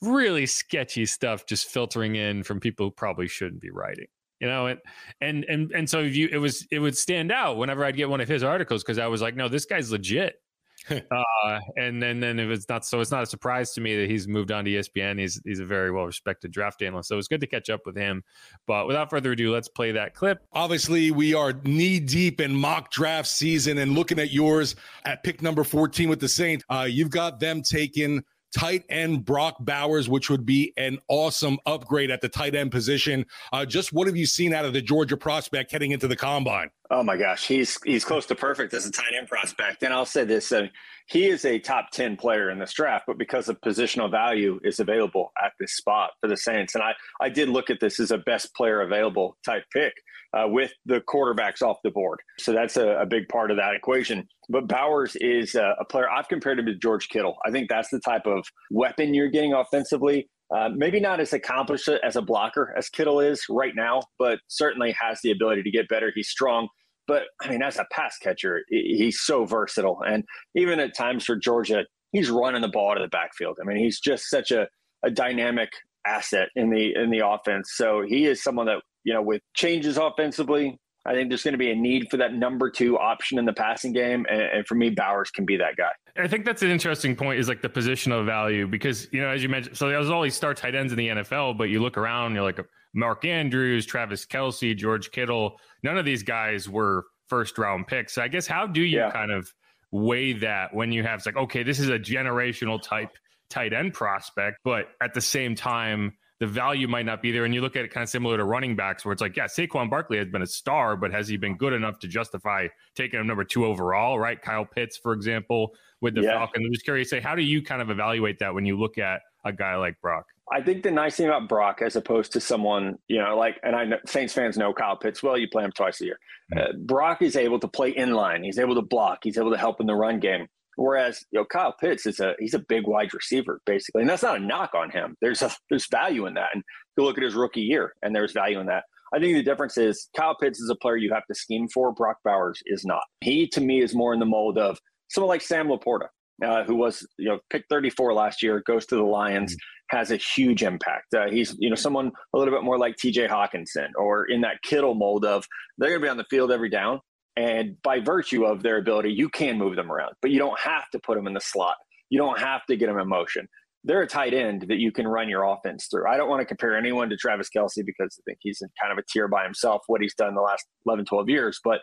really sketchy stuff just filtering in from people who probably shouldn't be writing you know? And and and and so if you it was it would stand out whenever i'd get one of his articles because i was like no this guy's legit uh, and then then if it's not so it's not a surprise to me that he's moved on to ESPN. He's he's a very well respected draft analyst. So it's good to catch up with him. But without further ado, let's play that clip. Obviously, we are knee deep in mock draft season and looking at yours at pick number 14 with the Saints. Uh, you've got them taking tight end Brock Bowers, which would be an awesome upgrade at the tight end position. Uh, just what have you seen out of the Georgia prospect heading into the combine? Oh my gosh, he's he's close to perfect as a tight end prospect. And I'll say this: uh, he is a top ten player in this draft, but because of positional value is available at this spot for the Saints, and I I did look at this as a best player available type pick uh, with the quarterbacks off the board. So that's a, a big part of that equation. But Bowers is a, a, player I've compared him to George Kittle. I think that's the type of weapon you're getting offensively. Uh, maybe not as accomplished as a blocker as Kittle is right now, but certainly has the ability to get better. He's strong. But I mean, as a pass catcher, he's so versatile. And even at times for Georgia, he's running the ball to the backfield. I mean, he's just such a, a dynamic asset in the in the offense. So he is someone that you know, with changes offensively, I think there's going to be a need for that number two option in the passing game. And, and, for me, Bowers can be that guy. I think that's an interesting point is like the positional value because, you know, as you mentioned, so there's all these star tight ends in the NFL, but you look around, you're like Mark Andrews, Travis Kelce, George Kittle. None of these guys were first round picks. So I guess how do you yeah. kind of weigh that when you have, it's like, okay, this is a generational type tight end prospect, but at the same time, the value might not be there. And you look at it kind of similar to running backs, where it's like, yeah, Saquon Barkley has been a star, but has he been good enough to justify taking him number two overall? Right, Kyle Pitts, for example, with the yeah. Falcons. I'm just curious, say, how do you kind of evaluate that when you look at a guy like Brock? I think the nice thing about Brock, as opposed to someone, you know, like, and I know Saints fans know Kyle Pitts well. You play him twice a year. Uh, Brock is able to play in line. He's able to block. He's able to help in the run game. Whereas you know Kyle Pitts is a he's a big wide receiver basically, and that's not a knock on him. There's a there's value in that, and you look at his rookie year, and there's value in that. I think the difference is Kyle Pitts is a player you have to scheme for. Brock Bowers is not. He to me is more in the mold of someone like Sam LaPorta, uh, who was you know picked 34 last year, goes to the Lions, mm-hmm. Has a huge impact. Uh, he's you know someone a little bit more like T.J. Hockenson or in that Kittle mold of they're going to be on the field every down, and by virtue of their ability, you can move them around, but you don't have to put them in the slot. You don't have to get them in motion. they're a tight end that you can run your offense through. I don't want to compare anyone to Travis Kelce because I think he's in kind of a tier by himself, what he's done the last 11, 12 years, but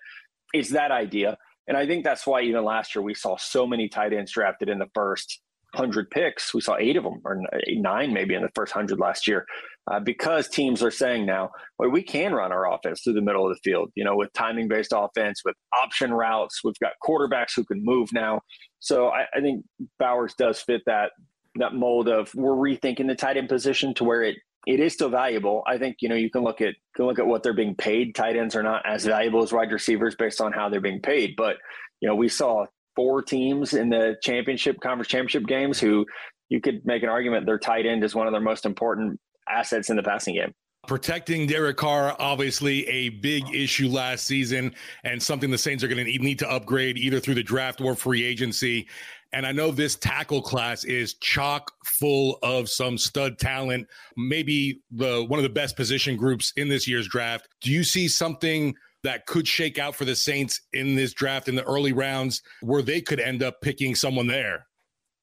it's that idea. And I think that's why even last year we saw so many tight ends drafted in the first 100 picks. We saw eight of them, or nine maybe in the first 100 last year, uh, because teams are saying now, well, we can run our offense through the middle of the field, you know, with timing based offense, with option routes. We've got quarterbacks who can move now. So I, I think Bowers does fit that that mold of we're rethinking the tight end position to where it it is still valuable. I think you know you can look at can look at what they're being paid. Tight ends are not as valuable as wide receivers based on how they're being paid. But you know we saw four teams in the championship conference championship games who you could make an argument their tight end is one of their most important assets in the passing game. Protecting Derek Carr, obviously a big issue last season, and something the Saints are going to need to upgrade either through the draft or free agency. And I know this tackle class is chock full of some stud talent, maybe the one of the best position groups in this year's draft. Do you see something that could shake out for the Saints in this draft in the early rounds where they could end up picking someone there?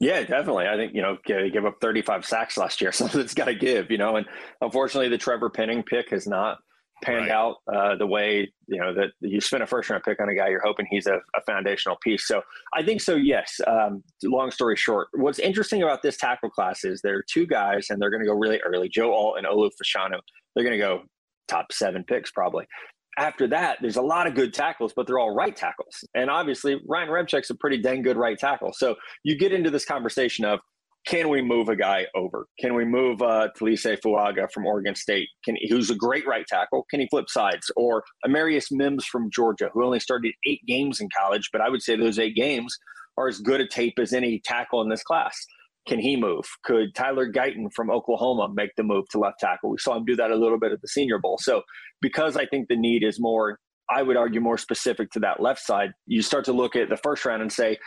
Yeah, definitely. I think, you know, give up 35 sacks last year. Something's got to give, you know, and unfortunately the Trevor Penning pick has not panned right. out uh, the way you know that you spend a first round pick on a guy you're hoping he's a, a foundational piece so i think so yes um, long story short what's interesting about this tackle class is there are two guys and they're going to go really early joe alt and olu fashanu they're going to go top seven picks probably after that there's a lot of good tackles but they're all right tackles and obviously ryan ramczyk's a pretty dang good right tackle so you get into this conversation of can we move a guy over? Can we move uh, Taliese Fuaga from Oregon State? Can he who's a great right tackle? Can he flip sides? Or Amarius Mims from Georgia, who only started eight games in college, but I would say those eight games are as good a tape as any tackle in this class. Can he move? Could Tyler Guyton from Oklahoma make the move to left tackle? We saw him do that a little bit at the Senior Bowl. So, because I think the need is more, I would argue more specific to that left side, you start to look at the first round and say,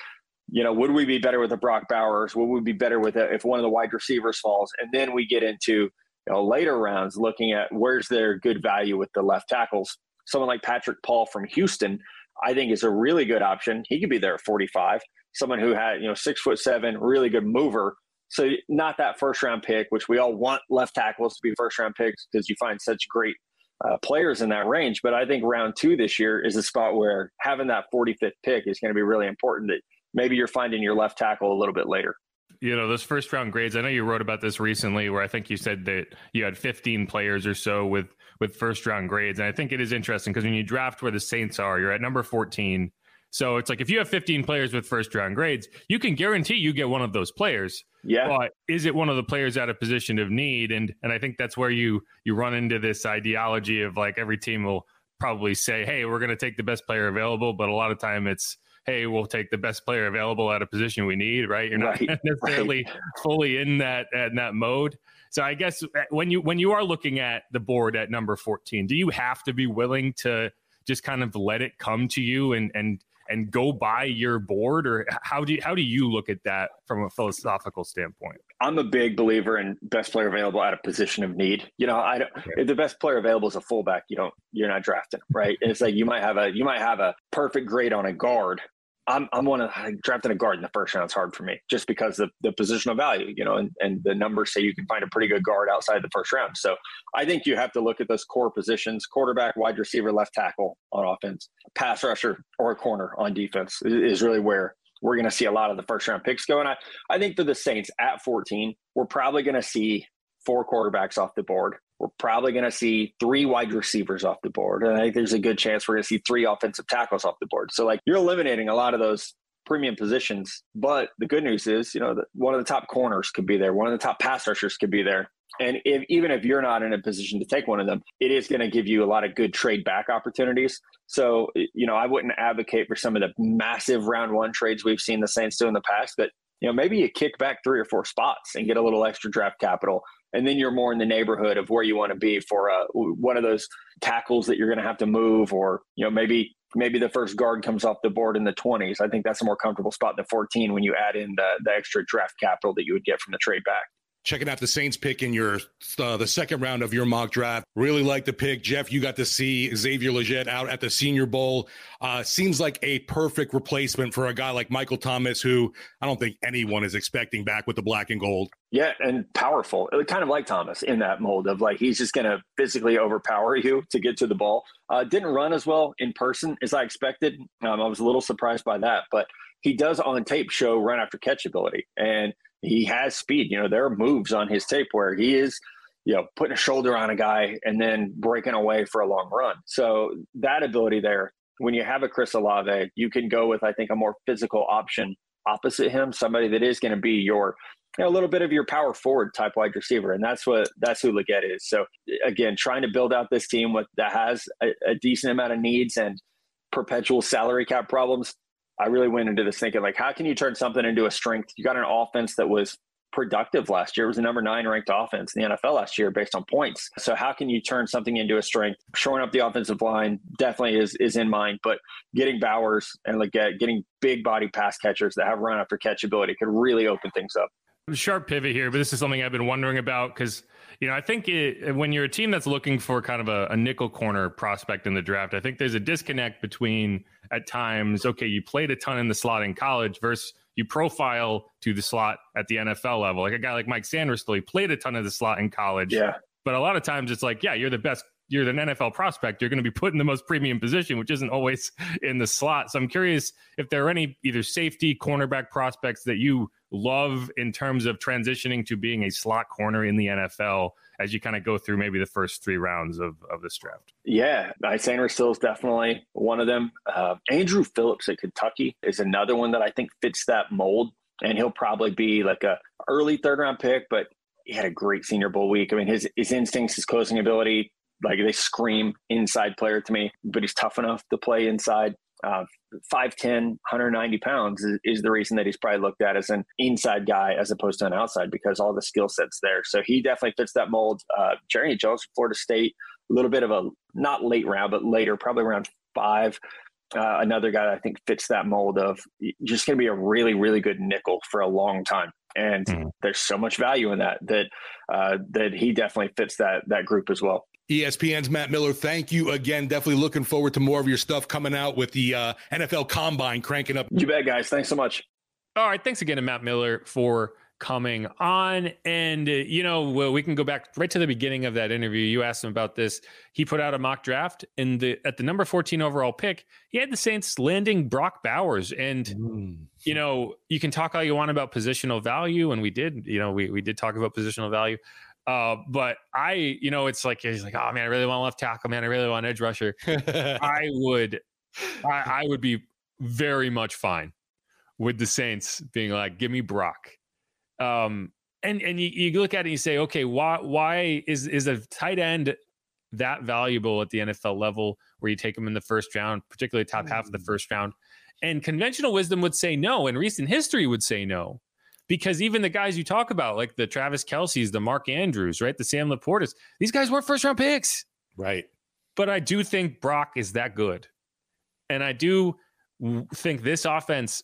you know, would we be better with a Brock Bowers? Would we be better with it if one of the wide receivers falls? And then we get into you know, later rounds looking at where's their good value with the left tackles. Someone like Patrick Paul from Houston, I think is a really good option. He could be there at 45. Someone who had, you know, six foot seven, really good mover. So not that first round pick, which we all want left tackles to be first round picks because you find such great uh, players in that range. But I think round two this year is a spot where having that 45th pick is going to be really important. That maybe you're finding your left tackle a little bit later. You know, those first round grades, I know you wrote about this recently where I think you said that you had 15 players or so with with first round grades. And I think it is interesting because when you draft where the Saints are, you're at number 14. So it's like if you have 15 players with first round grades, you can guarantee you get one of those players. Yeah. But is it one of the players at a position of need? And and I think that's where you you run into this ideology of like every team will probably say, "Hey, we're going to take the best player available," but a lot of time it's hey, we'll take the best player available at a position we need, right? You're not right, necessarily right. fully in that in that mode. So I guess uh, when you when you are looking at the board at number 14, do you have to be willing to just kind of let it come to you and and and go by your board or how do you, how do you look at that from a philosophical standpoint? I'm a big believer in best player available at a position of need. You know, I don't, if the best player available is a fullback, you don't you're not drafting, right? And it's like you might have a you might have a perfect grade on a guard, I'm I'm one of drafting a guard in the first round It's hard for me just because the the positional value, you know, and, and the numbers say you can find a pretty good guard outside the first round. So I think you have to look at those core positions: quarterback, wide receiver, left tackle on offense, pass rusher, or a corner on defense is really where we're going to see a lot of the first round picks go. And I I think for the Saints at 14, we're probably going to see four quarterbacks off the board we're probably going to see three wide receivers off the board. And I think there's a good chance we're going to see three offensive tackles off the board. So, like, you're eliminating a lot of those premium positions. But the good news is, you know, that one of the top corners could be there, one of the top pass rushers could be there. And if, even if you're not in a position to take one of them, it is going to give you a lot of good trade back opportunities. So, you know, I wouldn't advocate for some of the massive round one trades we've seen the Saints do in the past, but you know, maybe you kick back three or four spots and get a little extra draft capital and then you're more in the neighborhood of where you want to be for uh, one of those tackles that you're going to have to move, or you know maybe maybe the first guard comes off the board in the 20s. I think that's a more comfortable spot than 14 when you add in the the extra draft capital that you would get from the trade back. Checking out the Saints pick in your uh, the second round of your mock draft. Really like the pick, Jeff. You got to see Xavier Legette out at the Senior Bowl. Uh, seems like a perfect replacement for a guy like Michael Thomas, who I don't think anyone is expecting back with the black and gold. Yeah, and powerful, kind of like Thomas in that mold of like he's just going to physically overpower you to get to the ball. Uh, didn't run as well in person as I expected. Um, I was a little surprised by that, but he does on tape show run after catch ability, and he has speed. You know, there are moves on his tape where he is, you know, putting a shoulder on a guy and then breaking away for a long run. So that ability there, when you have a Chris Olave, you can go with I think a more physical option opposite him, somebody that is going to be your you know, a little bit of your power forward type wide receiver, and that's what that's who Legette is. So again, trying to build out this team with that has a, a decent amount of needs and perpetual salary cap problems. I really went into this thinking like, how can you turn something into a strength? You got an offense that was productive last year. It was the number nine ranked offense in the NFL last year based on points. So how can you turn something into a strength? Showing up the offensive line definitely is is in mind, but getting Bowers and like uh, getting big body pass catchers that have run after catchability could really open things up. Sharp pivot here, but this is something I've been wondering about because you know I think it, when you're a team that's looking for kind of a, a nickel corner prospect in the draft, I think there's a disconnect between at times okay you played a ton in the slot in college versus you profile to the slot at the NFL level. Like a guy like Mike Sainristil, he played a ton of the slot in college. Yeah. But a lot of times it's like, yeah, you're the best you're an NFL prospect, you're going to be put in the most premium position, which isn't always in the slot. So I'm curious if there are any either safety cornerback prospects that you love in terms of transitioning to being a slot corner in the NFL as you kind of go through maybe the first three rounds of, of this draft? Yeah, Sainristil is definitely one of them. Uh, Andru Phillips at Kentucky is another one that I think fits that mold, and he'll probably be like a early third round pick, but he had a great Senior Bowl week. I mean, his his instincts, his closing ability, like they scream inside player to me, but he's tough enough to play inside. Uh, 5'10, 190 pounds is, is, the reason that he's probably looked at as an inside guy as opposed to an outside because all the skill sets there. So he definitely fits that mold. Uh, Jarrian Jones Florida State, a little bit of a not late round, but later, probably around five. Uh, another guy I think fits that mold of just going to be a really, really good nickel for a long time. And mm. there's so much value in that that uh, that he definitely fits that that group as well. ESPN's Matt Miller, thank you again. Definitely looking forward to more of your stuff coming out with the uh, NFL Combine cranking up. You bet, guys. Thanks so much. All right. Thanks again to Matt Miller for coming on. And, uh, you know, well, we can go back right to the beginning of that interview. You asked him about this. He put out a mock draft and the at the number 14 overall pick, he had the Saints landing Brock Bowers. And, mm. you know, you can talk all you want about positional value. And we did, you know, we, we did talk about positional value. Uh, but I, you know, it's like he's like, oh man, I really want left tackle, man. I really want edge rusher. I would, I, I, would be very much fine with the Saints being like, give me Brock. Um, and and you, you look at it and you say, okay, why why is is a tight end that valuable at the NFL level where you take them in the first round, particularly top half of the mm. first round? And conventional wisdom would say no, and recent history would say no because even the guys you talk about, like the Travis Kelce's, the Mark Andrews, right, the Sam Laportas, these guys weren't first round picks. Right. But I do think Brock is that good. And I do think this offense,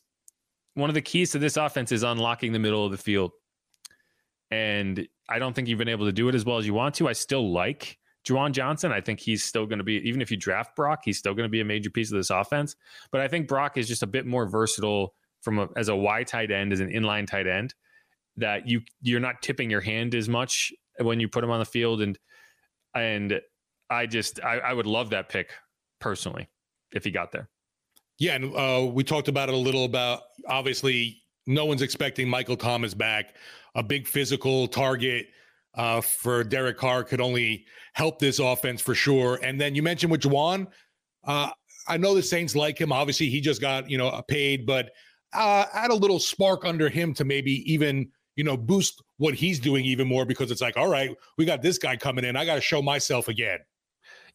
one of the keys to this offense is unlocking the middle of the field. And I don't think you've been able to do it as well as you want to. I still like Juwan Johnson. I think he's still going to be, even if you draft Brock, he's still going to be a major piece of this offense. But I think Brock is just a bit more versatile from a, as a Y tight end, as an inline tight end, that you you're not tipping your hand as much when you put him on the field, and and I just I, I would love that pick personally if he got there. Yeah, and uh, we talked about it a little about obviously no one's expecting Michael Thomas back. A big physical target uh, for Derek Carr could only help this offense for sure. And then you mentioned with Juwan, uh, I know the Saints like him. Obviously, he just got you know paid, but uh, add a little spark under him to maybe even you know boost what he's doing even more because it's like all right we got this guy coming in. I got to show myself again.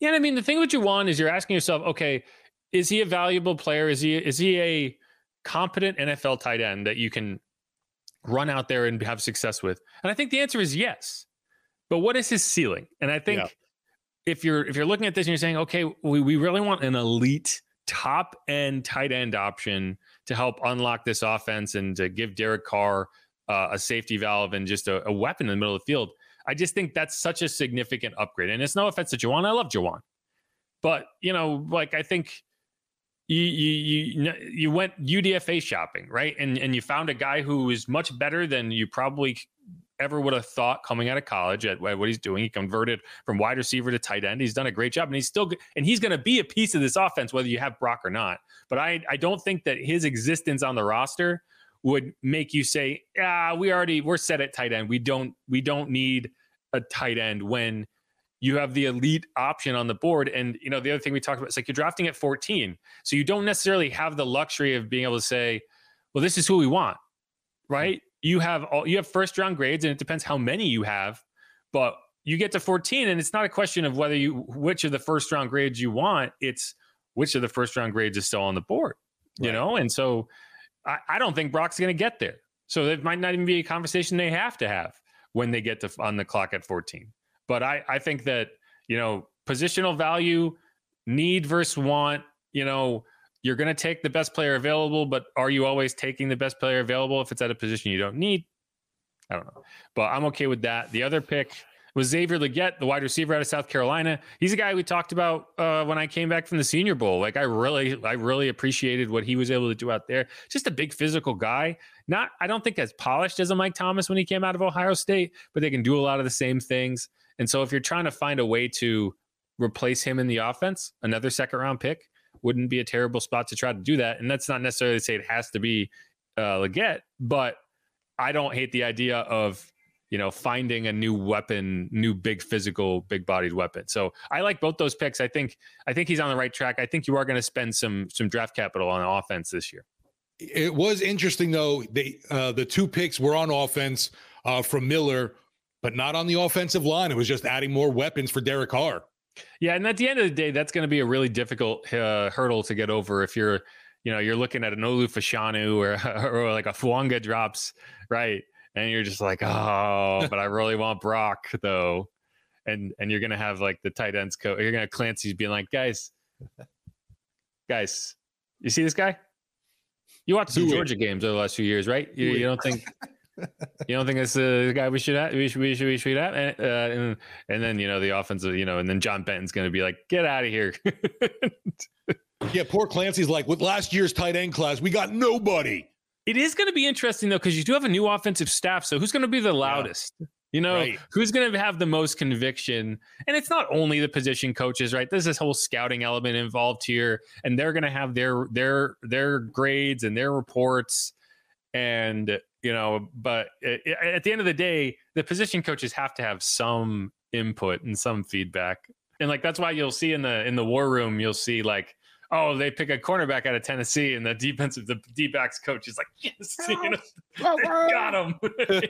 Yeah i mean the thing what you want is you're asking yourself okay is he a valuable player? Is he is he a competent nfl tight end that you can run out there and have success with? And i think the answer is yes. But what is his ceiling? And i think yeah. if you're if you're looking at this and you're saying okay we, we really want an elite top end tight end option to help unlock this offense and to give Derek Carr uh, a safety valve and just a, a, weapon in the middle of the field. I just think that's such a significant upgrade. And it's no offense to Juwan. I love Juwan. But, you know, like I think you you you you went UDFA shopping, right? And and you found a guy who is much better than you probably ever would have thought coming out of college at what he's doing. He converted from wide receiver to tight end. He's done a great job, and he's still and he's going to be a piece of this offense whether you have Brock or not. But I I don't think that his existence on the roster would make you say, ah, we already we're set at tight end. We don't we don't need a tight end when you have the elite option on the board. And you know, the other thing we talked about is like you're drafting at 14. So you don't necessarily have the luxury of being able to say, well, this is who we want. Right. You have all you have first round grades, and it depends how many you have, but you get to 14, and it's not a question of whether you which of the first round grades you want, it's which of the first round grades is still on the board. You know, and so I, I don't think Brock's gonna get there. So it might not even be a conversation they have to have when they get to on the clock at 14. But I, I think that, you know, positional value, need versus want, you know, you're going to take the best player available, but are you always taking the best player available if it's at a position you don't need? I don't know. But I'm okay with that. The other pick was Xavier Legette, the wide receiver out of South Carolina. He's a guy we talked about uh, when I came back from the Senior Bowl. Like I really, I really appreciated what he was able to do out there. Just a big physical guy. Not, I don't think as polished as a Mike Thomas when he came out of Ohio State, but they can do a lot of the same things. And so if you're trying to find a way to replace him in the offense, another second round pick wouldn't be a terrible spot to try to do that. And that's not necessarily to say it has to be uh, Legette, but I don't hate the idea of you know finding a new weapon, new big physical, big bodied weapon. So I like both those picks. I think I think he's on the right track. I think you are going to spend some some draft capital on offense this year. It was interesting though. They uh, the two picks were on offense uh, from Miller but not on the offensive line. It was just adding more weapons for Derek Carr. Yeah, and at the end of the day, that's going to be a really difficult uh, hurdle to get over if you're, you know, you're looking at an Olu Fashanu or or like a Fuaga drops, right? And you're just like, oh, but I really want Brock though, and and you're gonna have like the tight ends coach. You're gonna have Clancy's being like, guys, guys, you see this guy? You watched some Georgia games over the last few years, right? You, you don't think you don't think it's the guy we should have, we should we should we should have and, uh, and, and then you know the offensive you know and then John Benton's going to be like get out of here. yeah, poor Clancy's like with last year's tight end class we got nobody. It is going to be interesting though because you do have a new offensive staff. So who's going to be the loudest? Yeah. You know, right. who's going to have the most conviction? And it's not only the position coaches, right? There's this whole scouting element involved here, and they're going to have their their their grades and their reports and you know but it, it, at the end of the day the position coaches have to have some input and some feedback. And like that's why you'll see in the in the war room you'll see like oh they pick a cornerback out of tennessee and the defensive the d-backs coach is like yes you know, got him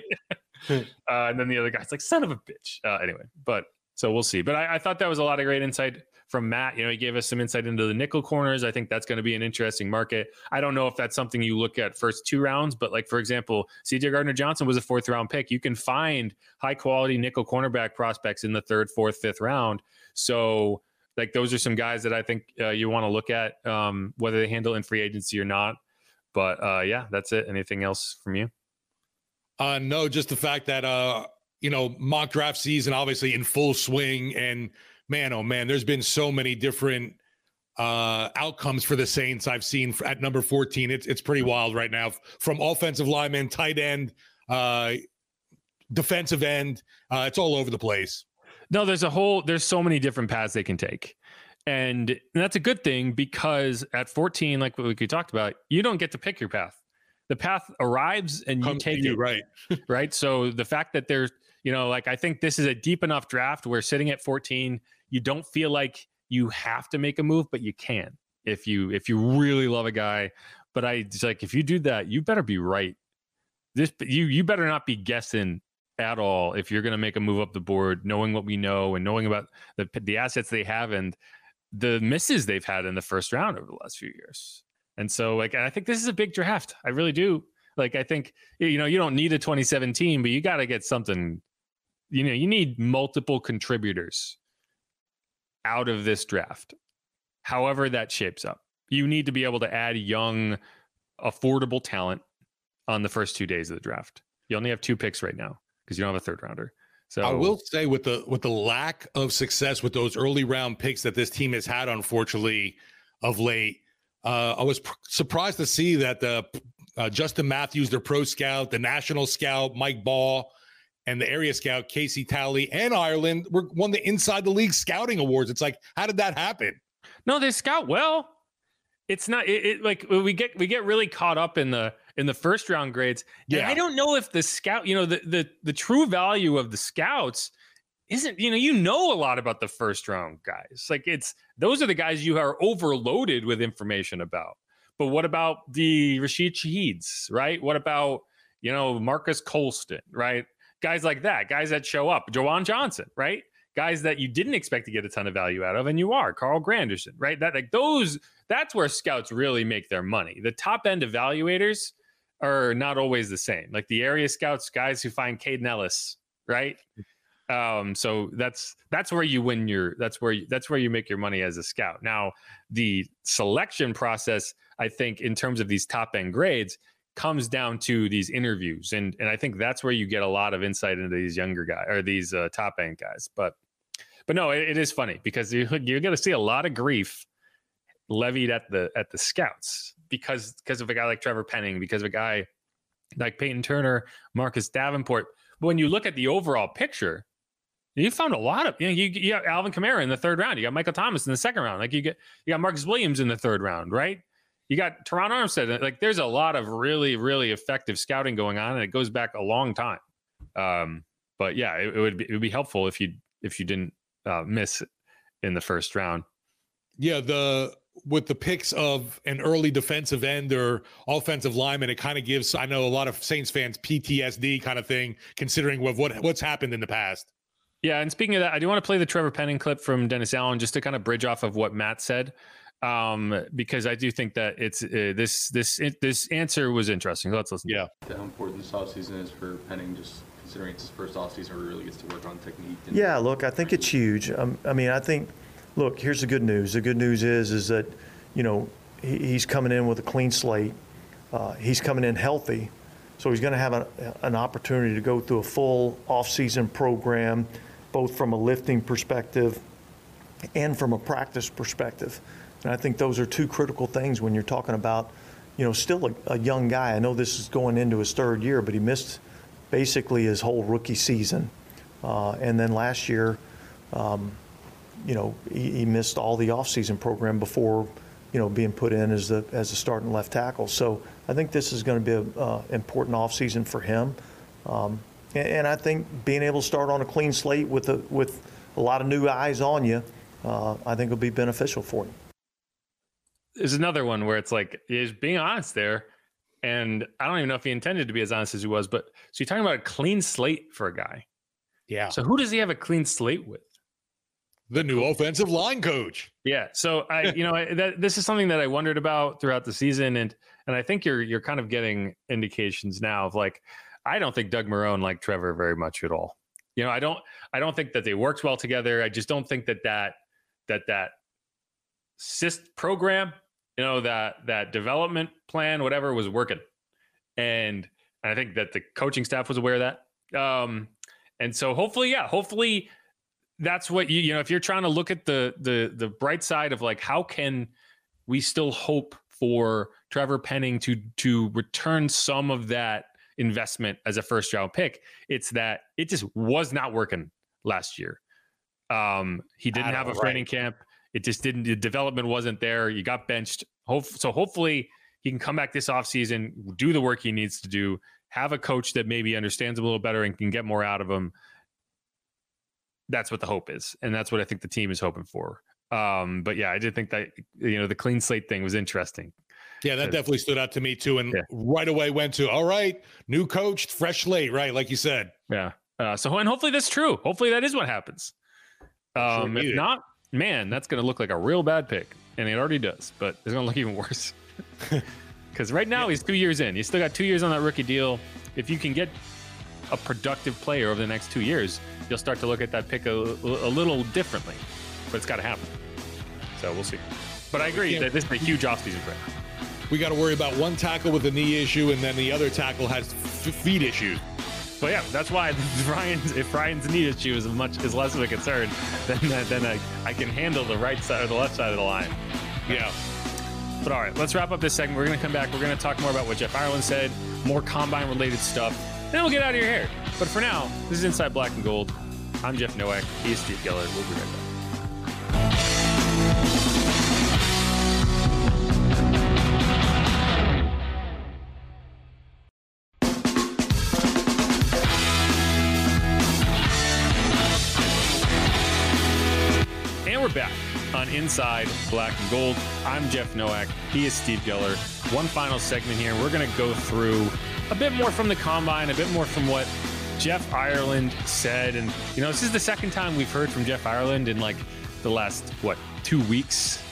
uh, and then the other guy's like son of a bitch. Uh, anyway but so we'll see. But I, I thought that was a lot of great insight from Matt. You know, he gave us some insight into the nickel corners. I think that's going to be an interesting market. I don't know if that's something you look at first two rounds, but like for example, CJ Gardner Johnson was a fourth round pick. You can find high quality nickel cornerback prospects in the third, fourth, fifth round. So like those are some guys that I think uh, you want to look at, um, whether they handle in free agency or not. But uh, yeah, that's it. Anything else from you? Uh, no, just the fact that uh, you know mock draft season obviously in full swing and man, oh man, there's been so many different uh, outcomes for the Saints I've seen at number 14. It's it's pretty wild right now from offensive lineman, tight end, uh, defensive end. Uh, it's all over the place. No, there's a whole there's so many different paths they can take. And, and that's a good thing because at 14, like what we talked about, you don't get to pick your path. The path arrives and you take you, it. Right. right. So the fact that there's, you know, like I think this is a deep enough draft where sitting at 14, you don't feel like you have to make a move, but you can if you if you really love a guy. But I it's like if you do that, you better be right. This you you better not be guessing at all if you're going to make a move up the board, knowing what we know and knowing about the the assets they have and the misses they've had in the first round over the last few years. And so, like, I think this is a big draft. I really do. Like, I think you know you don't need a 2017, but you got to get something. You know, you need multiple contributors out of this draft, however that shapes up. You need to be able to add young, affordable talent on the first two days of the draft. You only have two picks right now because you don't have a third rounder. So I will say with the with the lack of success with those early round picks that this team has had, unfortunately, of late, uh, I was pr- surprised to see that the uh, Justin Matthews, their pro scout, the national scout Mike Ball, and the area scout Casey Talley and Ireland were won the inside the league scouting awards. It's like, how did that happen? No, they scout well. It's not it, it like we get we get really caught up in the in the first round grades. Yeah. And I don't know if the scout, you know, the the the true value of the scouts isn't, you know, you know a lot about the first round guys. Like it's those are the guys you are overloaded with information about. But what about the Rashid Shaheeds, right? What about, you know, Marques Colston, right? Guys like that, guys that show up, Juwan Johnson, right? Guys that you didn't expect to get a ton of value out of, and you are, Carl Granderson, right? That like those, that's where scouts really make their money. The top end evaluators, are not always the same. Like the area scouts, guys who find Kaden Elliss, right? Um, so that's that's where you win your that's where you, that's where you make your money as a scout. Now, the selection process, I think, in terms of these top end grades, comes down to these interviews, and and I think that's where you get a lot of insight into these younger guys or these uh, top end guys. But but no, it, it is funny because you you're going to see a lot of grief levied at the at the scouts because because of a guy like Trevor Penning, because of a guy like Peyton Turner, Marcus Davenport. But when you look at the overall picture, you found a lot of you know you, you got Alvin Kamara in the third round, you got Michael Thomas in the second round, like you get you got Marcus Williams in the third round, right? You got Terron Armstead. Like there's a lot of really really effective scouting going on, and it goes back a long time. Um, but yeah, it, it would be, it would be helpful if you if you didn't uh, miss in the first round. Yeah, the with the picks of an early defensive end or offensive lineman, it kind of gives I know a lot of Saints fans PTSD kind of thing, considering what, what what's happened in the past. Yeah, and speaking of that, I do want to play the Trevor Penning clip from Dennis Allen just to kind of bridge off of what Matt said, um, because I do think that it's uh, this this it, this answer was interesting. Let's listen. Yeah, how important this offseason is for Penning, just considering it's his first offseason where he really gets to work on technique. yeah, look, I think it's huge. Um, I mean, I think look, here's the good news. The good news is is that, you know, he, he's coming in with a clean slate. Uh, he's coming in healthy, so he's going to have a, an opportunity to go through a full off-season program, both from a lifting perspective and from a practice perspective. And I think those are two critical things when you're talking about, you know, still a, a young guy. I know this is going into his third year, but he missed basically his whole rookie season, uh, and then last year. Um, you know, he, he missed all the offseason program before, you know, being put in as the as a starting left tackle. So I think this is going to be an uh, important offseason for him. Um, and, and, I think being able to start on a clean slate with a, with a lot of new eyes on you, uh, I think will be beneficial for him. There's another one where it's like he's being honest there, and I don't even know if he intended to be as honest as he was. But so you're talking about a clean slate for a guy. Yeah. So who does he have a clean slate with? the new offensive line coach. Yeah. So I, you know, that this is something that I wondered about throughout the season, and and I think you're you're kind of getting indications now of like, I don't think Doug Marrone liked Trevor very much at all. You know, I don't I don't think that they worked well together. I just don't think that that that that SIST program, you know, that that development plan, whatever, was working, and I think that the coaching staff was aware of that. Um, and so hopefully, yeah, hopefully that's what you you know if you're trying to look at the the the bright side of like how can we still hope for Trevor Penning to to return some of that investment as a first round pick it's that it just was not working last year um he didn't have a right. training camp it just didn't the development wasn't there you got benched Hope, so hopefully he can come back this offseason do the work he needs to do have a coach that maybe understands him a little better and can get more out of him that's what the hope is, and that's what I think the team is hoping for. Um, but yeah, I did think that you know the clean slate thing was interesting. Yeah, that definitely stood out to me too, and yeah. right away went to all right, new coach, fresh slate, right? Like you said. Yeah. Uh, so and hopefully that's true. Hopefully that is what happens. Um, sure if not, man, that's going to look like a real bad pick, and it already does. But it's going to look even worse because right now yeah. he's two years in. He's still got two years on that rookie deal. If you can get a productive player over the next two years, you'll start to look at that pick a, a little differently. But it's got to happen. So we'll see. But I agree that this is a huge offseason for him. We got to worry about one tackle with a knee issue, and then the other tackle has f- feet issues. But yeah, that's why Ryan's if Ryan's knee issue is much is less of a concern, then uh, then I, I can handle the right side or the left side of the line. Yeah. But all right, let's wrap up this segment. We're going to come back. We're going to talk more about what Jeff Ireland said, more combine related stuff. Then we'll get out of your hair. But for now, this is Inside Black and Gold. I'm Jeff Nowak. He's Steve Geller. We'll be right back. We're back on Inside Black and Gold. I'm Jeff Nowak. He is Steve Geller. One final segment here. We're going to go through a bit more from the combine, a bit more from what Jeff Ireland said. And, you know, this is the second time we've heard from Jeff Ireland in like the last, what, two weeks,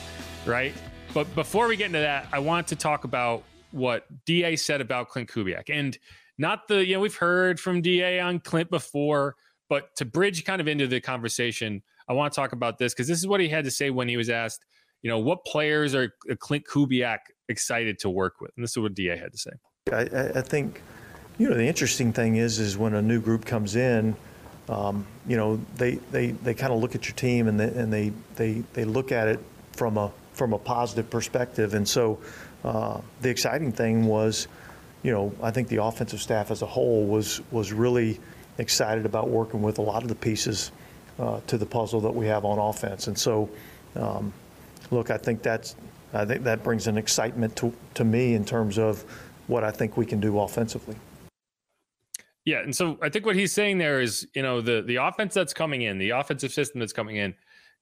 right? But before we get into that, I want to talk about what DA said about Klint Kubiak. And not the, you know, we've heard from DA on Klint before, but to bridge kind of into the conversation, I want to talk about this because this is what he had to say when he was asked, you know, what players are Klint Kubiak excited to work with? And this is what DA had to say. I, I think, you know, the interesting thing is, is when a new group comes in, um, you know, they, they, they kind of look at your team and they, and they, they, they look at it from a, from a positive perspective. And so uh, the exciting thing was, you know, I think the offensive staff as a whole was, was really excited about working with a lot of the pieces – uh, to the puzzle that we have on offense. And so, um, look, I think that's I think that brings an excitement to, to me in terms of what I think we can do offensively. Yeah, and so I think what he's saying there is, you know, the the offense that's coming in, the offensive system that's coming in,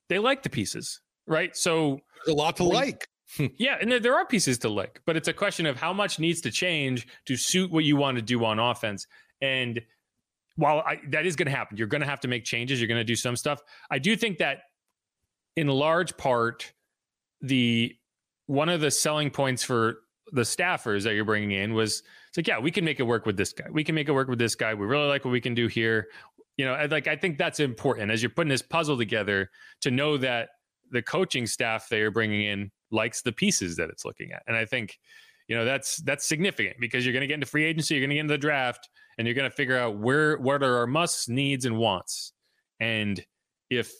they like the pieces, right? So There's a lot to like. yeah, and there, there are pieces to like, but it's a question of how much needs to change to suit what you want to do on offense. And while I, that is going to happen, you're going to have to make changes. You're going to do some stuff. I do think that in large part, the one of the selling points for the staffers that you're bringing in was it's like, yeah, we can make it work with this guy. We can make it work with this guy. We really like what we can do here. You know, like I think that's important as you're putting this puzzle together to know that the coaching staff that you're bringing in likes the pieces that it's looking at. And I think, you know, that's that's significant because you're going to get into free agency, you're going to get into the draft and you're going to figure out where what are our musts, needs, and wants. And if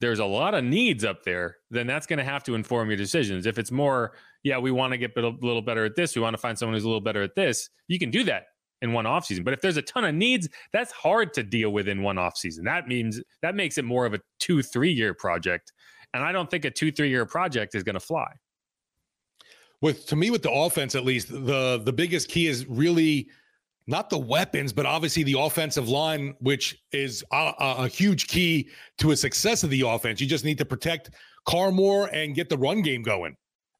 there's a lot of needs up there, then that's going to have to inform your decisions. If it's more, yeah, we want to get a little better at this, we want to find someone who's a little better at this, you can do that in one off season. But if there's a ton of needs, that's hard to deal with in one off season. That means that makes it more of a two, three year project. And I don't think a two, three year project is going to fly. With to me, with the offense at least, the the biggest key is really not the weapons, but obviously the offensive line, which is a, a, huge key to a success of the offense. You just need to protect Carr more and get the run game going.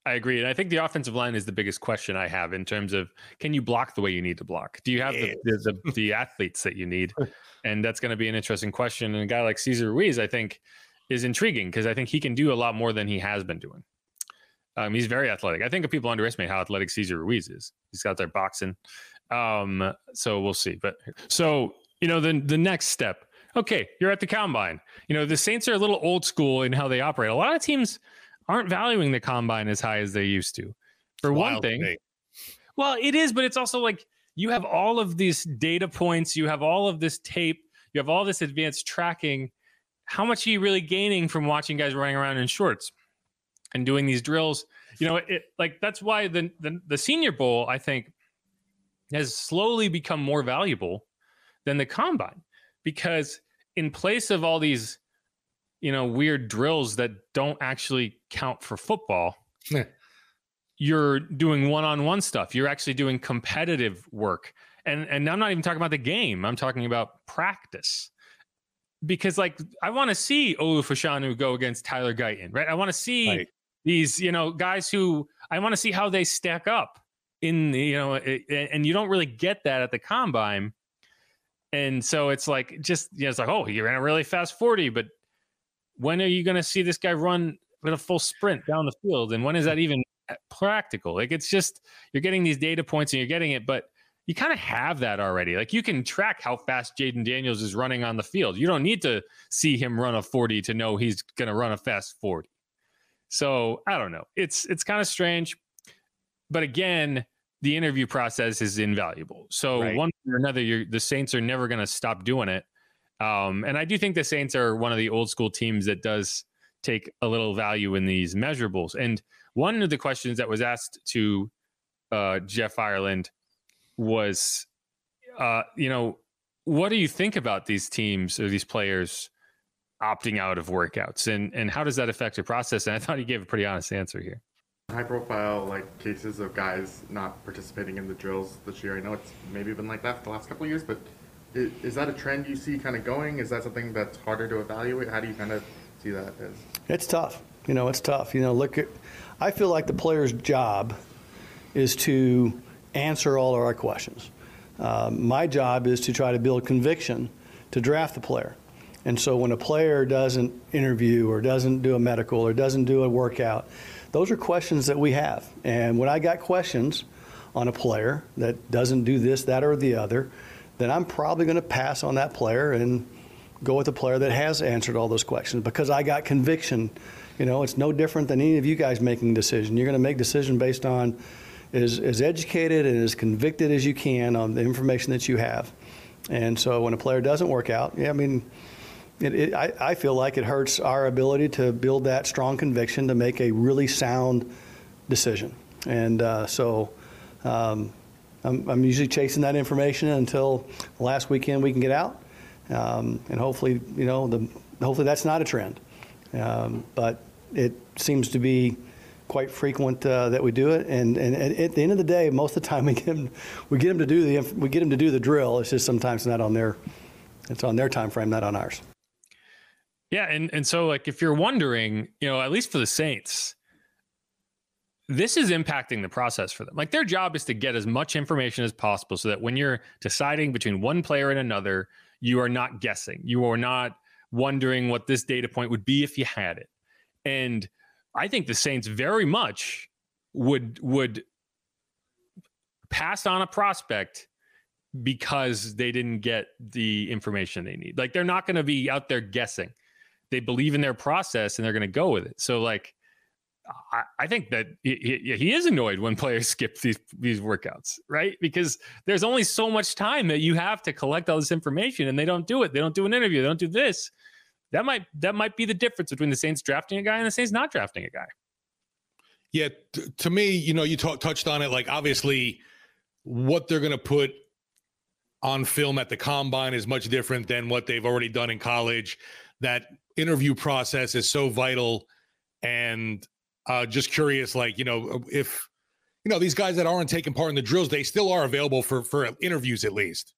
I agree. And I think the offensive line is the biggest question I have in terms of can you block the way you need to block? Do you have the, the, the, the athletes that you need? And that's going to be an interesting question. And a guy like Cesar Ruiz, I think, is intriguing because I think he can do a lot more than he has been doing. Um, he's very athletic. I think people underestimate how athletic Cesar Ruiz is. He's got there boxing. Um, so we'll see. But so you know, the the next step. Okay, you're at the combine. You know, the Saints are a little old school in how they operate. A lot of teams aren't valuing the combine as high as they used to. For one thing, well, it is, but it's also like you have all of these data points, you have all of this tape, you have all this advanced tracking. How much are you really gaining from watching guys running around in shorts and doing these drills? You know, it like that's why the the, the Senior Bowl, I think, has slowly become more valuable than the combine because in place of all these you know weird drills that don't actually count for football you're doing one-on-one stuff. You're actually doing competitive work. And and i'm not even talking about the game. I'm talking about practice. Because like i want to see olu fashanu go against tyler guyton right? I want to see right. these you know guys who i want to see how they stack up in you know it, and you don't really get that at the combine. And so it's like just you know it's like oh he ran a really fast 40 but when are you going to see this guy run with a full sprint down the field? And when is that even practical? Like it's just you're getting these data points and you're getting it but you kind of have that already. Like you can track how fast Jayden Daniels is running on the field. You don't need to see him run a 40 to know he's going to run a fast 40 so i don't know. It's it's kind of strange but again the interview process is invaluable. So right. one or another, the Saints are never going to stop doing it. Um, and I do think the Saints are one of the old school teams that does take a little value in these measurables. And one of the questions that was asked to uh, Jeff Ireland was, uh, you know, what do you think about these teams or these players opting out of workouts, and and how does that affect your process? And I thought he gave a pretty honest answer here high profile like cases of guys not participating in the drills this year. I know it's maybe been like that the last couple of years, but is, is, that a trend you see kind of going? Is that something that's harder to evaluate? How do you kind of see that as? It's tough. You know, it's tough. You know, look at. I feel like the player's job is to answer all of our questions. Um, my job is to try to build conviction to draft the player. And so when a player doesn't interview or doesn't do a medical or doesn't do a workout, those are questions that we have. And when I got questions on a player that doesn't do this, that, or the other, then I'm probably going to pass on that player and go with a player that has answered all those questions because I got conviction. You know, it's no different than any of you guys making a decision. You're going to make decision based on as, as educated and as convicted as you can on the information that you have. And so when a player doesn't work out, yeah, I mean, it, it, I, I feel like it hurts our ability to build that strong conviction to make a really sound decision. And uh, so um, I'm, I'm, usually chasing that information until last weekend we can get out. Um, and hopefully, you know, the, hopefully that's not a trend. Um, but it seems to be quite frequent uh, that we do it. And, and, and, at the end of the day, most of the time we get them, we get them to do the we get them to do the drill. It's just sometimes not on their it's on their time frame, not on ours. Yeah, and and so like if you're wondering, you know, at least for the Saints, this is impacting the process for them. Like their job is to get as much information as possible so that when you're deciding between one player and another, you are not guessing. You are not wondering what this data point would be if you had it. And I think the Saints very much would would pass on a prospect because they didn't get the information they need. Like they're not going to be out there guessing they believe in their process and they're going to go with it. So like, I, I think that he, he, is annoyed when players skip these these workouts, right? Because there's only so much time that you have to collect all this information, and they don't do it. They don't do an interview. They don't do this. That might that might be the difference between the Saints drafting a guy and the Saints not drafting a guy. Yeah, t- to me, you know, you t- touched on it. Like obviously, what they're going to put on film at the combine is much different than what they've already done in college. That interview process is so vital and uh, just curious like you know if you know these guys that aren't taking part in the drills they still are available for for interviews at least.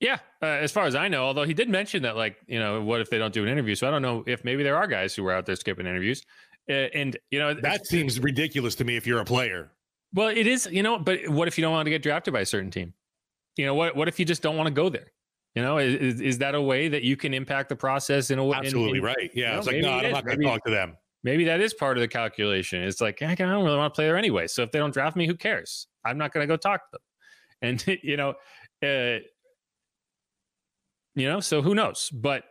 Yeah uh, as far as i know although he did mention that like you know what if they don't do an interview? So i don't know if maybe there are guys who are out there skipping interviews. Uh, and you know that seems ridiculous to me if you're a player. Well it is you know but what if you don't want to get drafted by a certain team? You know what what if you just don't want to go there you know, is, is that a way that you can impact the process in a way? Absolutely in, right. Yeah. You know, it's like, no, I'm not going to talk to them. Maybe that is part of the calculation. It's like, I don't really want to play there anyway. So if they don't draft me, who cares? I'm not going to go talk to them. And, you know, uh, you know, so who knows? But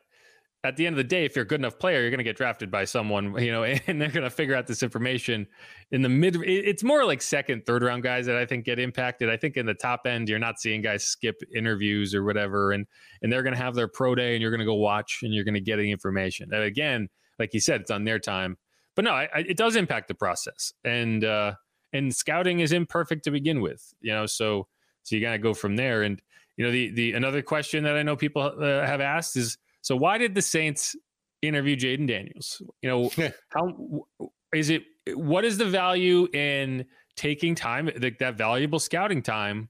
at the end of the day, if you're a good enough player, you're going to get drafted by someone, you know, and they're going to figure out this information in the mid. It's more like second, third round guys that I think get impacted. I think in the top end, you're not seeing guys skip interviews or whatever, and and they're going to have their pro day, and you're going to go watch, and you're going to get the information. And again, like you said, it's on their time, but no, I, I, it does impact the process, and uh, and scouting is imperfect to begin with, you know, so so you got to go from there. And you know, the the another question that I know people uh, have asked is so why did the Saints interview Jayden Daniels? You know, how is it? What is the value in taking time, like that valuable scouting time,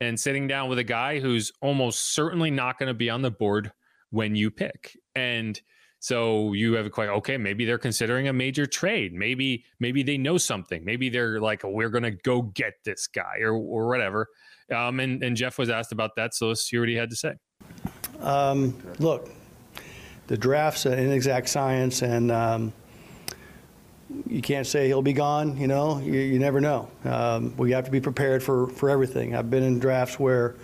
and sitting down with a guy who's almost certainly not going to be on the board when you pick? And so you have a question. Okay, maybe they're considering a major trade. Maybe maybe they know something. Maybe they're like, oh, we're going to go get this guy or or whatever. Um, and and Jeff was asked about that, so let's hear what he had to say. Um, look, the draft's an inexact science, and um, you can't say he'll be gone. You know, you, you never know. Um, we have to be prepared for for everything. I've been in drafts where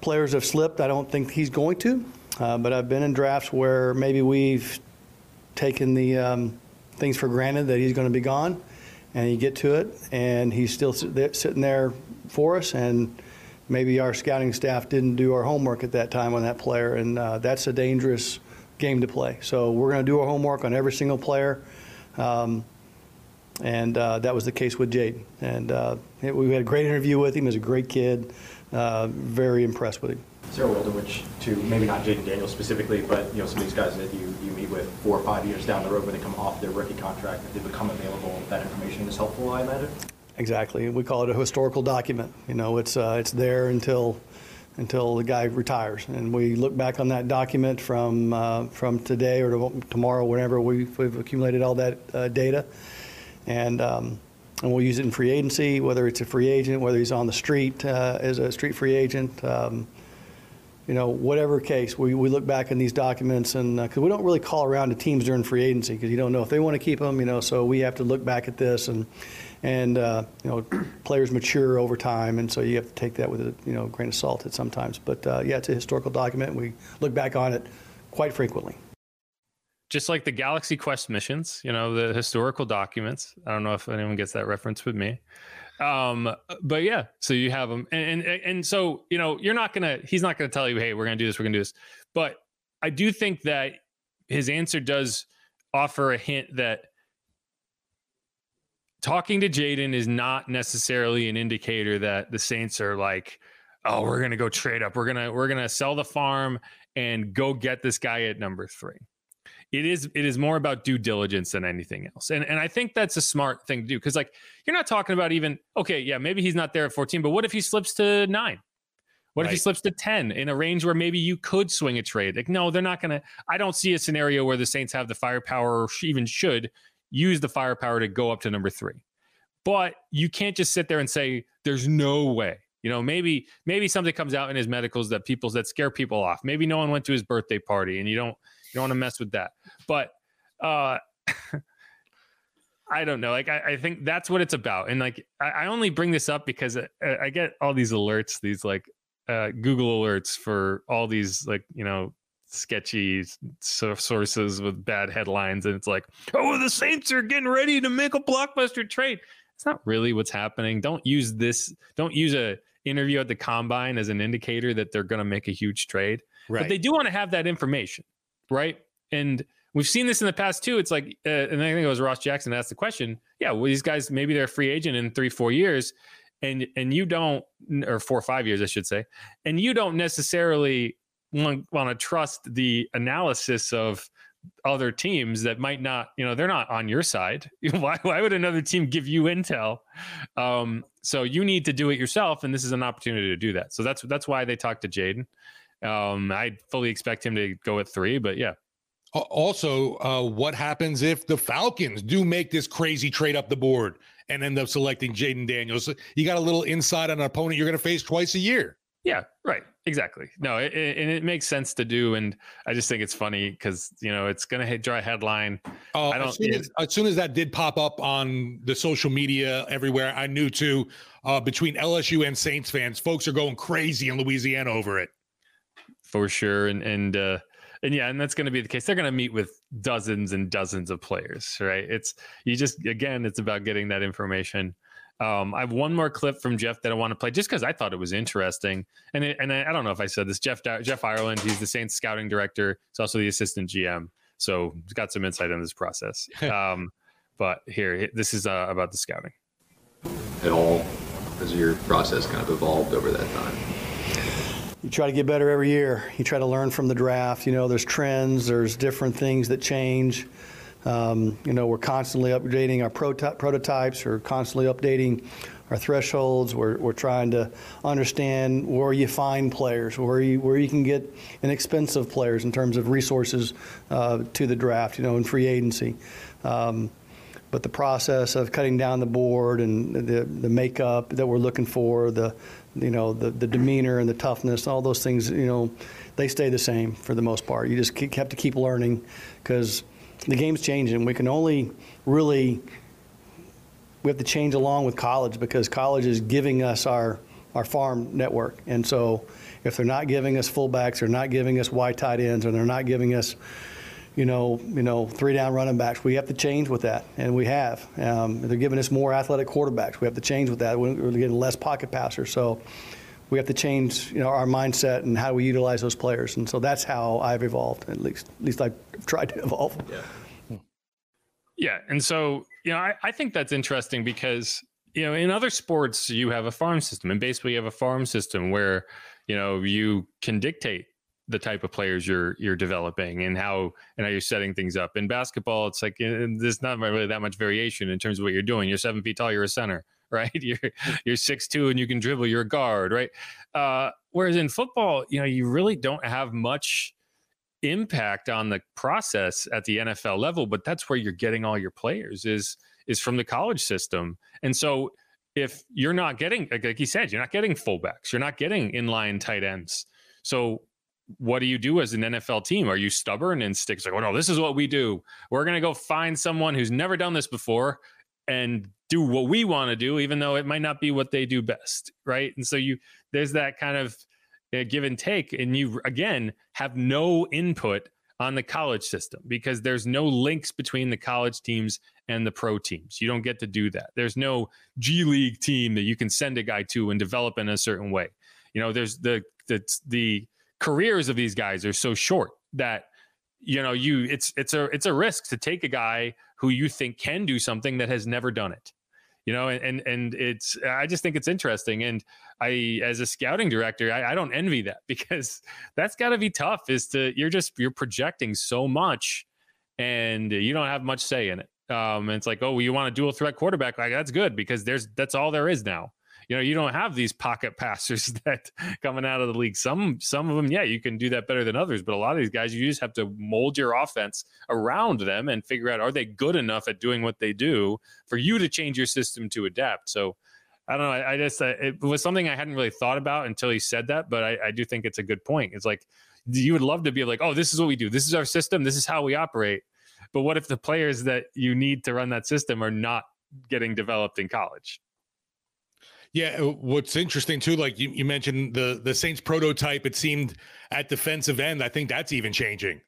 players have slipped. I don't think he's going to, uh, but I've been in drafts where maybe we've taken the um, things for granted that he's going to be gone, and you get to it, and he's still sitting there for us, and maybe our scouting staff didn't do our homework at that time on that player, and uh, that's a dangerous game to play. So we're going to do our homework on every single player. Um, and uh, that was the case with Jayden. And uh, we had a great interview with him. He's a great kid. Uh, very impressed with him. Is there a world in which, to maybe not Jayden Daniels specifically, but you know some of these guys that you, you meet with four or five years down the road when they come off their rookie contract, if they become available, that information is helpful, I imagine. Exactly. We call it a historical document. You know, it's uh, it's there until until the guy retires, and we look back on that document from uh, from today or tomorrow, whenever we've, we've accumulated all that uh, data and um, and we'll use it in free agency, whether it's a free agent, whether he's on the street uh, as a street free agent. Um, you know, whatever case, we, we look back in these documents and because uh, we don't really call around to teams during free agency because you don't know if they want to keep them, you know, so we have to look back at this and and uh, you know players mature over time and so you have to take that with a you know grain of salt at sometimes. But uh, yeah, it's a historical document. We look back on it quite frequently just like the Galaxy Quest missions, you know, the historical documents. I don't know if anyone gets that reference with me. Um, but yeah, so you have them, and, and and so you know, you're not gonna. He's not gonna tell you, hey, we're gonna do this, we're gonna do this. But I do think that his answer does offer a hint that talking to Jayden is not necessarily an indicator that the Saints are like, oh, we're gonna go trade up, we're gonna we're gonna sell the farm and go get this guy at number three it is it is more about due diligence than anything else. And and i think that's a smart thing to do because like you're not talking about even okay yeah maybe he's not there at 14 but what if he slips to 9 what right. if he slips to 10 in a range where maybe you could swing a trade? Like no they're not going to i don't see a scenario where the saints have the firepower or even should use the firepower to go up to number 3 but you can't just sit there and say there's no way. You know maybe maybe something comes out in his medicals that people that scare people off. Maybe no one went to his birthday party and you don't you don't want to mess with that. But uh I don't know. Like, I, I, think that's what it's about. And like, I, I only bring this up because I, I, get all these alerts, these like uh, Google alerts for all these like, you know, sketchy sources with bad headlines. And it's like, oh, the Saints are getting ready to make a blockbuster trade. It's not really what's happening. Don't use this. Don't use a interview at the combine as an indicator that they're going to make a huge trade. Right. But they do want to have that information right? And we've seen this in the past too. It's like, uh, and I think it was Ross Jackson that asked the question. Yeah, well, these guys maybe they're a free agent in three, four years, and and you don't, or four five years, I should say, and you don't necessarily want, want to trust the analysis of other teams that might not, you know, they're not on your side. why, why would another team give you intel? Um, so you need to do it yourself, and this is an opportunity to do that. So that's that's why they talked to Jayden. Um, I fully expect him to go at three, but yeah. Also, uh, what happens if the Falcons do make this crazy trade up the board and end up selecting Jayden Daniels? You got a little insight on an opponent you're going to face twice a year. Yeah, right. Exactly. No, it, it, and it makes sense to do. And I just think it's funny because, you know, it's going to draw a headline. Uh, I don't, as, soon as, as, soon as, that did pop up on the social media everywhere, I knew too, uh, between LSU and Saints fans, folks are going crazy in Louisiana over it for sure. And and uh, and yeah, and that's going to be the case. They're going to meet with dozens and dozens of players, right? It's you just again, it's about getting that information. Um, I have one more clip from Jeff that I want to play just because I thought it was interesting. And it, and I, I, don't know if I said this. Jeff Jeff Ireland, he's the Saints scouting director. He's also the assistant GM, so he's got some insight on this process. um, but here, this is uh, about the scouting. At all, has your process kind of evolved over that time? You try to get better every year. You try to learn from the draft. You know, there's trends, there's different things that change. Um, you know, we're constantly updating our prototypes, we're constantly updating our thresholds. We're, we're trying to understand where you find players, where you, where you can get inexpensive players in terms of resources uh, to the draft, you know, in free agency. Um, but the process of cutting down the board and the, the makeup that we're looking for, the you know, the, the demeanor and the toughness, all those things, you know, they stay the same for the most part. You just keep, have to keep learning because the game's changing. We can only really, we have to change along with college because college is giving us our, our farm network. And so if they're not giving us fullbacks, they're not giving us wide tight ends, or they're not giving us, you know, you know, three down running backs. We have to change with that, and we have. Um, they're giving us more athletic quarterbacks. We have to change with that. We're getting less pocket passers, so we have to change, you know, our mindset and how we utilize those players. And so that's how I've evolved. At least, at least I've tried to evolve. Yeah. Yeah, and so you know, I, I think that's interesting because you know, in other sports, you have a farm system, and basically, you have a farm system where you know you can dictate the type of players you're you're developing and how and how you're setting things up. In basketball, it's like there's not really that much variation in terms of what you're doing. You're seven feet tall, you're a center, right? You're you're six two and you can dribble, you're a guard, right? Uh, whereas in football, you know, you really don't have much impact on the process at the NFL level, but that's where you're getting all your players is is from the college system. And so if you're not getting like, like you said, you're not getting fullbacks, you're not getting inline tight ends. So what do you do as an NFL team? Are you stubborn and sticks like, oh no, this is what we do. We're gonna go find someone who's never done this before and do what we want to do, even though it might not be what they do best, right? And so you there's that kind of uh, give and take, and you again have no input on the college system because there's no links between the college teams and the pro teams. You don't get to do that. There's no G League team that you can send a guy to and develop in a certain way. You know, there's the the the careers of these guys are so short that you know you it's it's a it's a risk to take a guy who you think can do something that has never done it you know and and it's i just think it's interesting. And i as a scouting director i, I don't envy that because that's got to be tough is to you're just you're projecting so much and you don't have much say in it. Um and it's like oh well, you want a dual threat quarterback? Like that's good because there's that's all there is now you know you don't have these pocket passers that coming out of the league some some of them yeah you can do that better than others but a lot of these guys you just have to mold your offense around them and figure out are they good enough at doing what they do for you to change your system to adapt so I don't know. I, I just uh, it was something I hadn't really thought about until he said that, but I, I do think it's a good point. It's like you would love to be like, oh, this is what we do. This is our system. This is how we operate. But what if the players that you need to run that system are not getting developed in college? Yeah, uh, what's interesting too, like you, you mentioned the the Saints prototype. It seemed at defensive end. I think that's even changing.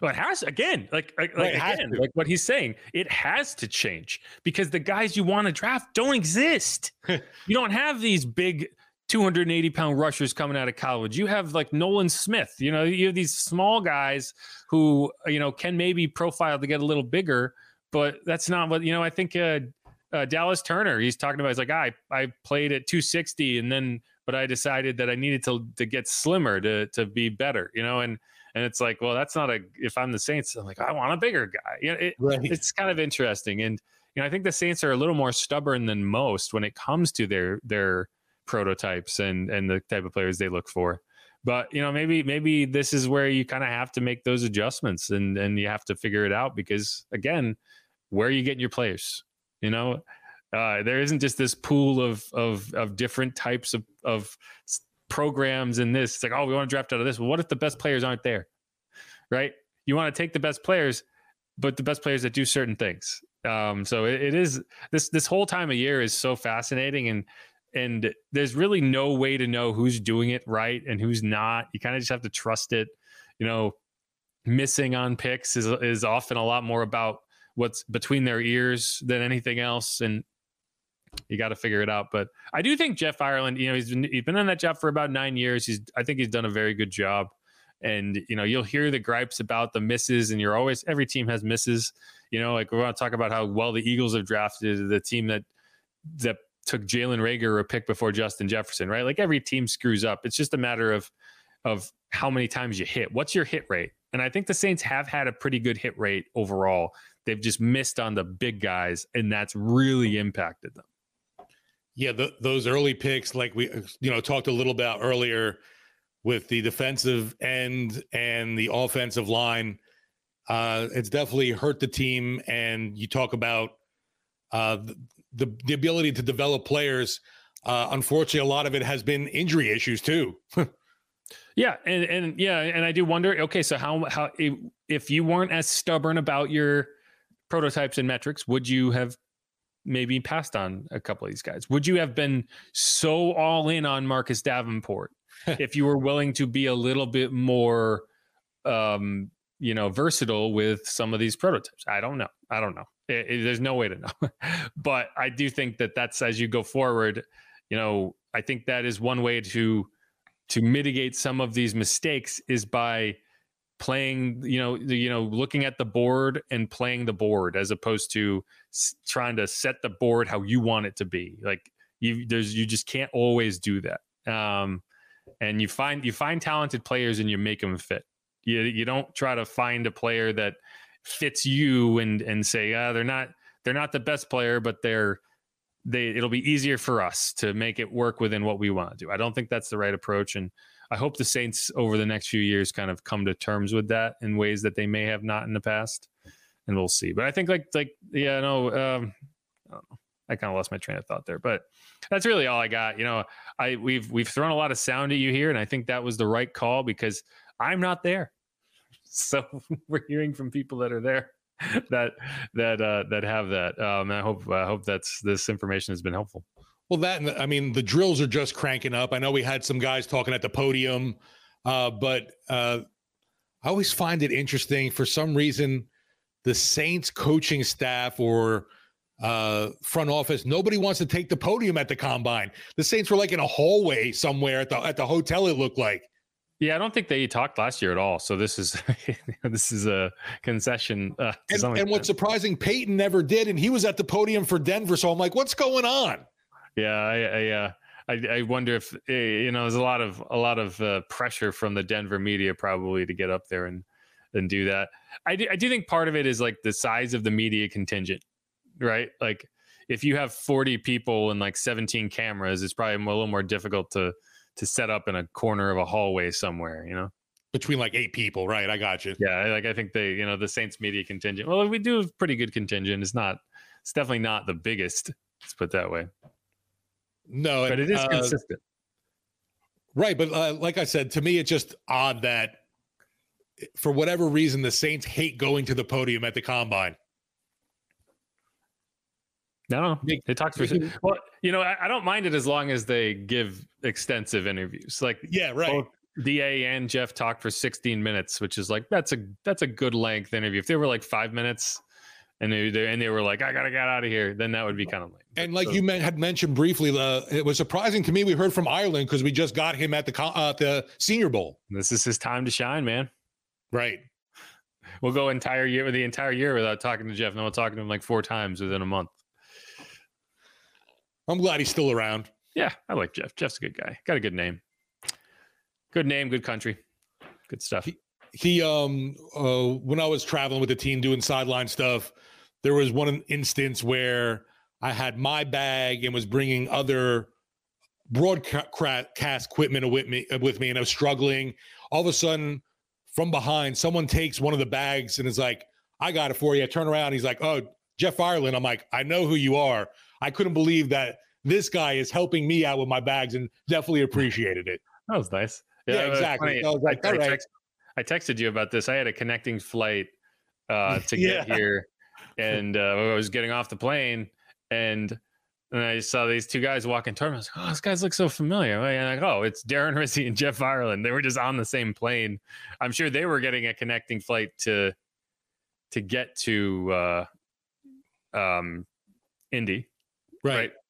Well, it has again, like like, like again, like what he's saying, it has to change because the guys you want to draft don't exist. you don't have these big 280 pound rushers coming out of college. You have like Nolan Smith. You know, you have these small guys who you know can maybe profile to get a little bigger, but that's not what you know. I think uh, uh, Dallas Turner. He's talking about. He's like, I I played at 260, and then but I decided that I needed to to get slimmer to to be better. You know, and and it's like, well, that's not a. If I'm the Saints, I'm like, I want a bigger guy. You know, it, right. it's kind of interesting, and you know, I think the Saints are a little more stubborn than most when it comes to their their prototypes and and the type of players they look for. But you know, maybe maybe this is where you kind of have to make those adjustments and and you have to figure it out because again, where are you getting your players? You know, uh, there isn't just this pool of of of different types of of programs in this. It's like, oh, we want to draft out of this. Well, what if the best players aren't there? Right? You want to take the best players, but the best players that do certain things. Um, so it, it is this this whole time of year is so fascinating and and there's really no way to know who's doing it right and who's not. You kind of just have to trust it. You know, missing on picks is is often a lot more about what's between their ears than anything else. And you got to figure it out. But I do think Jeff Ireland, you know, he's been, he's been on that job for about nine years. He's, I think he's done a very good job. And, you know, you'll hear the gripes about the misses, and you're always, every team has misses. You know, like we want to talk about how well the Eagles have drafted the team that, that took Jalen Reagor a pick before Justin Jefferson, right? Like every team screws up. It's just a matter of, of how many times you hit. What's your hit rate? And I think the Saints have had a pretty good hit rate overall. They've just missed on the big guys, and that's really impacted them. Yeah, the, those early picks, like we you know talked a little about earlier, with the defensive end and the offensive line, uh, it's definitely hurt the team. And you talk about uh, the the ability to develop players. Uh, unfortunately, a lot of it has been injury issues too. Yeah, and and yeah, and I do wonder. Okay, so how how if you weren't as stubborn about your prototypes and metrics, would you have maybe passed on a couple of these guys? Would you have been so all in on Marcus Davenport if you were willing to be a little bit more um, you know, versatile with some of these prototypes. I don't know. I don't know. It, it, there's no way to know. but I do think that that's as you go forward, you know, I think that is one way to to mitigate some of these mistakes is by playing you know you know looking at the board and playing the board as opposed to s- trying to set the board how you want it to be. Like you there's you just can't always do that. Um and you find you find talented players and you make them fit. You you don't try to find a player that fits you and and say ah they're not they're not the best player but they're they it'll be easier for us to make it work within what we want to do. I don't think that's the right approach and I hope the Saints over the next few years kind of come to terms with that in ways that they may have not in the past, and we'll see. But I think like like yeah no um, I, I kind of lost my train of thought there, but that's really all I got. You know, I we've we've thrown a lot of sound at you here, and I think that was the right call because I'm not there, so we're hearing from people that are there that that uh, that have that. Um, I hope I hope that's this information has been helpful. Well, that I mean, the drills are just cranking up. I know we had some guys talking at the podium, uh, but uh, I always find it interesting for some reason the Saints coaching staff or uh, front office nobody wants to take the podium at the combine. The Saints were like in a hallway somewhere at the at the hotel. It looked like. Yeah, I don't think they talked last year at all. So this is this is a concession. Uh, and, and what's surprising, Payton never did, and he was at the podium for Denver. So I'm like, what's going on? Yeah, I, I, uh, I, I wonder if eh, you know there's a lot of a lot of uh, pressure from the Denver media probably to get up there and and do that. I do, I do think part of it is like the size of the media contingent, right? Like if you have 40 people and like 17 cameras, it's probably a little more difficult to to set up in a corner of a hallway somewhere, you know? Between like eight people, right? I got you. Yeah, like I think they, you know, the Saints media contingent. Well, we do a pretty good contingent. It's not, it's definitely not the biggest. Let's put that way. No, but it is uh, consistent. Right, but uh, like I said, to me, it's just odd that for whatever reason the Saints hate going to the podium at the combine. No, they talk for well. You know, I, I, don't mind it as long as they give extensive interviews. Like, yeah, right. Da and Jeff talked for 16 minutes, which is like that's a that's a good length interview. If they were like five minutes, and they, they and they were like, I gotta get out of here, then that would be kind of lame. And like so, you had mentioned briefly, uh, it was surprising to me. We heard from Ireland because we just got him at the uh, the Senior Bowl. This is his time to shine, man. Right. We'll go entire year the entire year without talking to Jeff. And we'll talk to him like four times within a month. I'm glad he's still around. Yeah, I like Jeff. Jeff's a good guy. Got a good name. Good name, good country. Good stuff. He, he um uh when I was traveling with the team doing sideline stuff, there was one instance where I had my bag and was bringing other broadcast equipment with me with me and I was struggling. All of a sudden from behind, someone takes one of the bags and is like, I got it for you. I turn around, he's like, Oh, Jeff Ireland. I'm like, I know who you are. I couldn't believe that this guy is helping me out with my bags and definitely appreciated it. That was nice. Yeah, yeah exactly. I was like, I, I, text, I, texted you about this. I had a connecting flight uh, to get yeah. here, and uh, I was getting off the plane, and and I saw these two guys walking toward me. I was like, oh, these guys look so familiar. And like, oh, it's Darren Rizzi and Jeff Ireland. They were just on the same plane. I'm sure they were getting a connecting flight to to get to uh, um, Indy Right. right?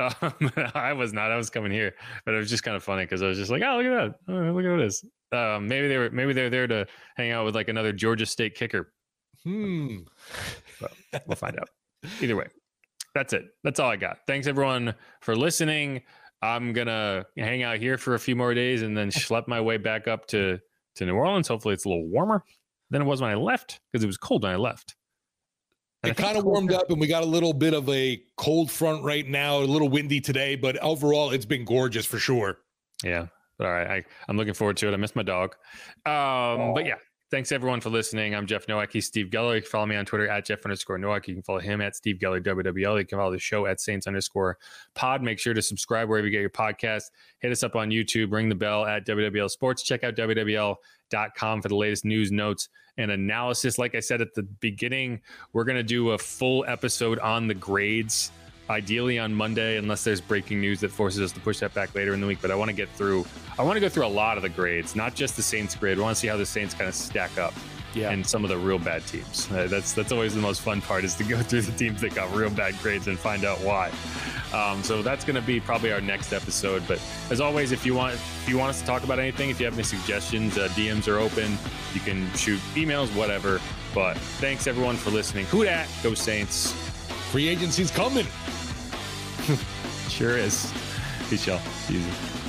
Um, I was not. I was coming here, but it was just kind of funny because I was just like, "Oh, look at that! Oh, look at this." Um, maybe they were. Maybe they're there to hang out with like another Georgia State kicker. Hmm. we'll find out. Either way, that's it. That's all I got. Thanks everyone for listening. I'm gonna hang out here for a few more days and then schlep my way back up to to New Orleans. Hopefully, it's a little warmer than it was when I left because it was cold when I left. It kind of warmed up, and we got a little bit of a cold front right now. A little windy today, but overall, it's been gorgeous for sure. Yeah, all right. I, I'm looking forward to it. I miss my dog. Um, But yeah, thanks everyone for listening. I'm Jeff Nowak. He's Steve Geller. You can follow me on Twitter at Jeff underscore Nowak. You can follow him at Steve Geller WWL. You can follow the show at Saints underscore Pod. Make sure to subscribe wherever you get your podcast. Hit us up on YouTube. Ring the bell at WWL Sports. Check out WWL.com for the latest news, notes, and analysis. Like I said at the beginning, we're going to do a full episode on the grades, ideally on Monday, unless there's breaking news that forces us to push that back later in the week. But I want to get through, I want to go through a lot of the grades, not just the Saints grade. I want to see how the Saints kind of stack up yeah. and some of the real bad teams. Uh, that's that's always the most fun part is to go through the teams that got real bad grades and find out why. Um, so that's going to be probably our next episode. But as always, if you want if you want us to talk about anything, if you have any suggestions, uh, DMs are open. You can shoot emails, whatever. But thanks everyone for listening. Who dat? Go Saints. Free agency's coming. sure is. Peace, y'all. Easy.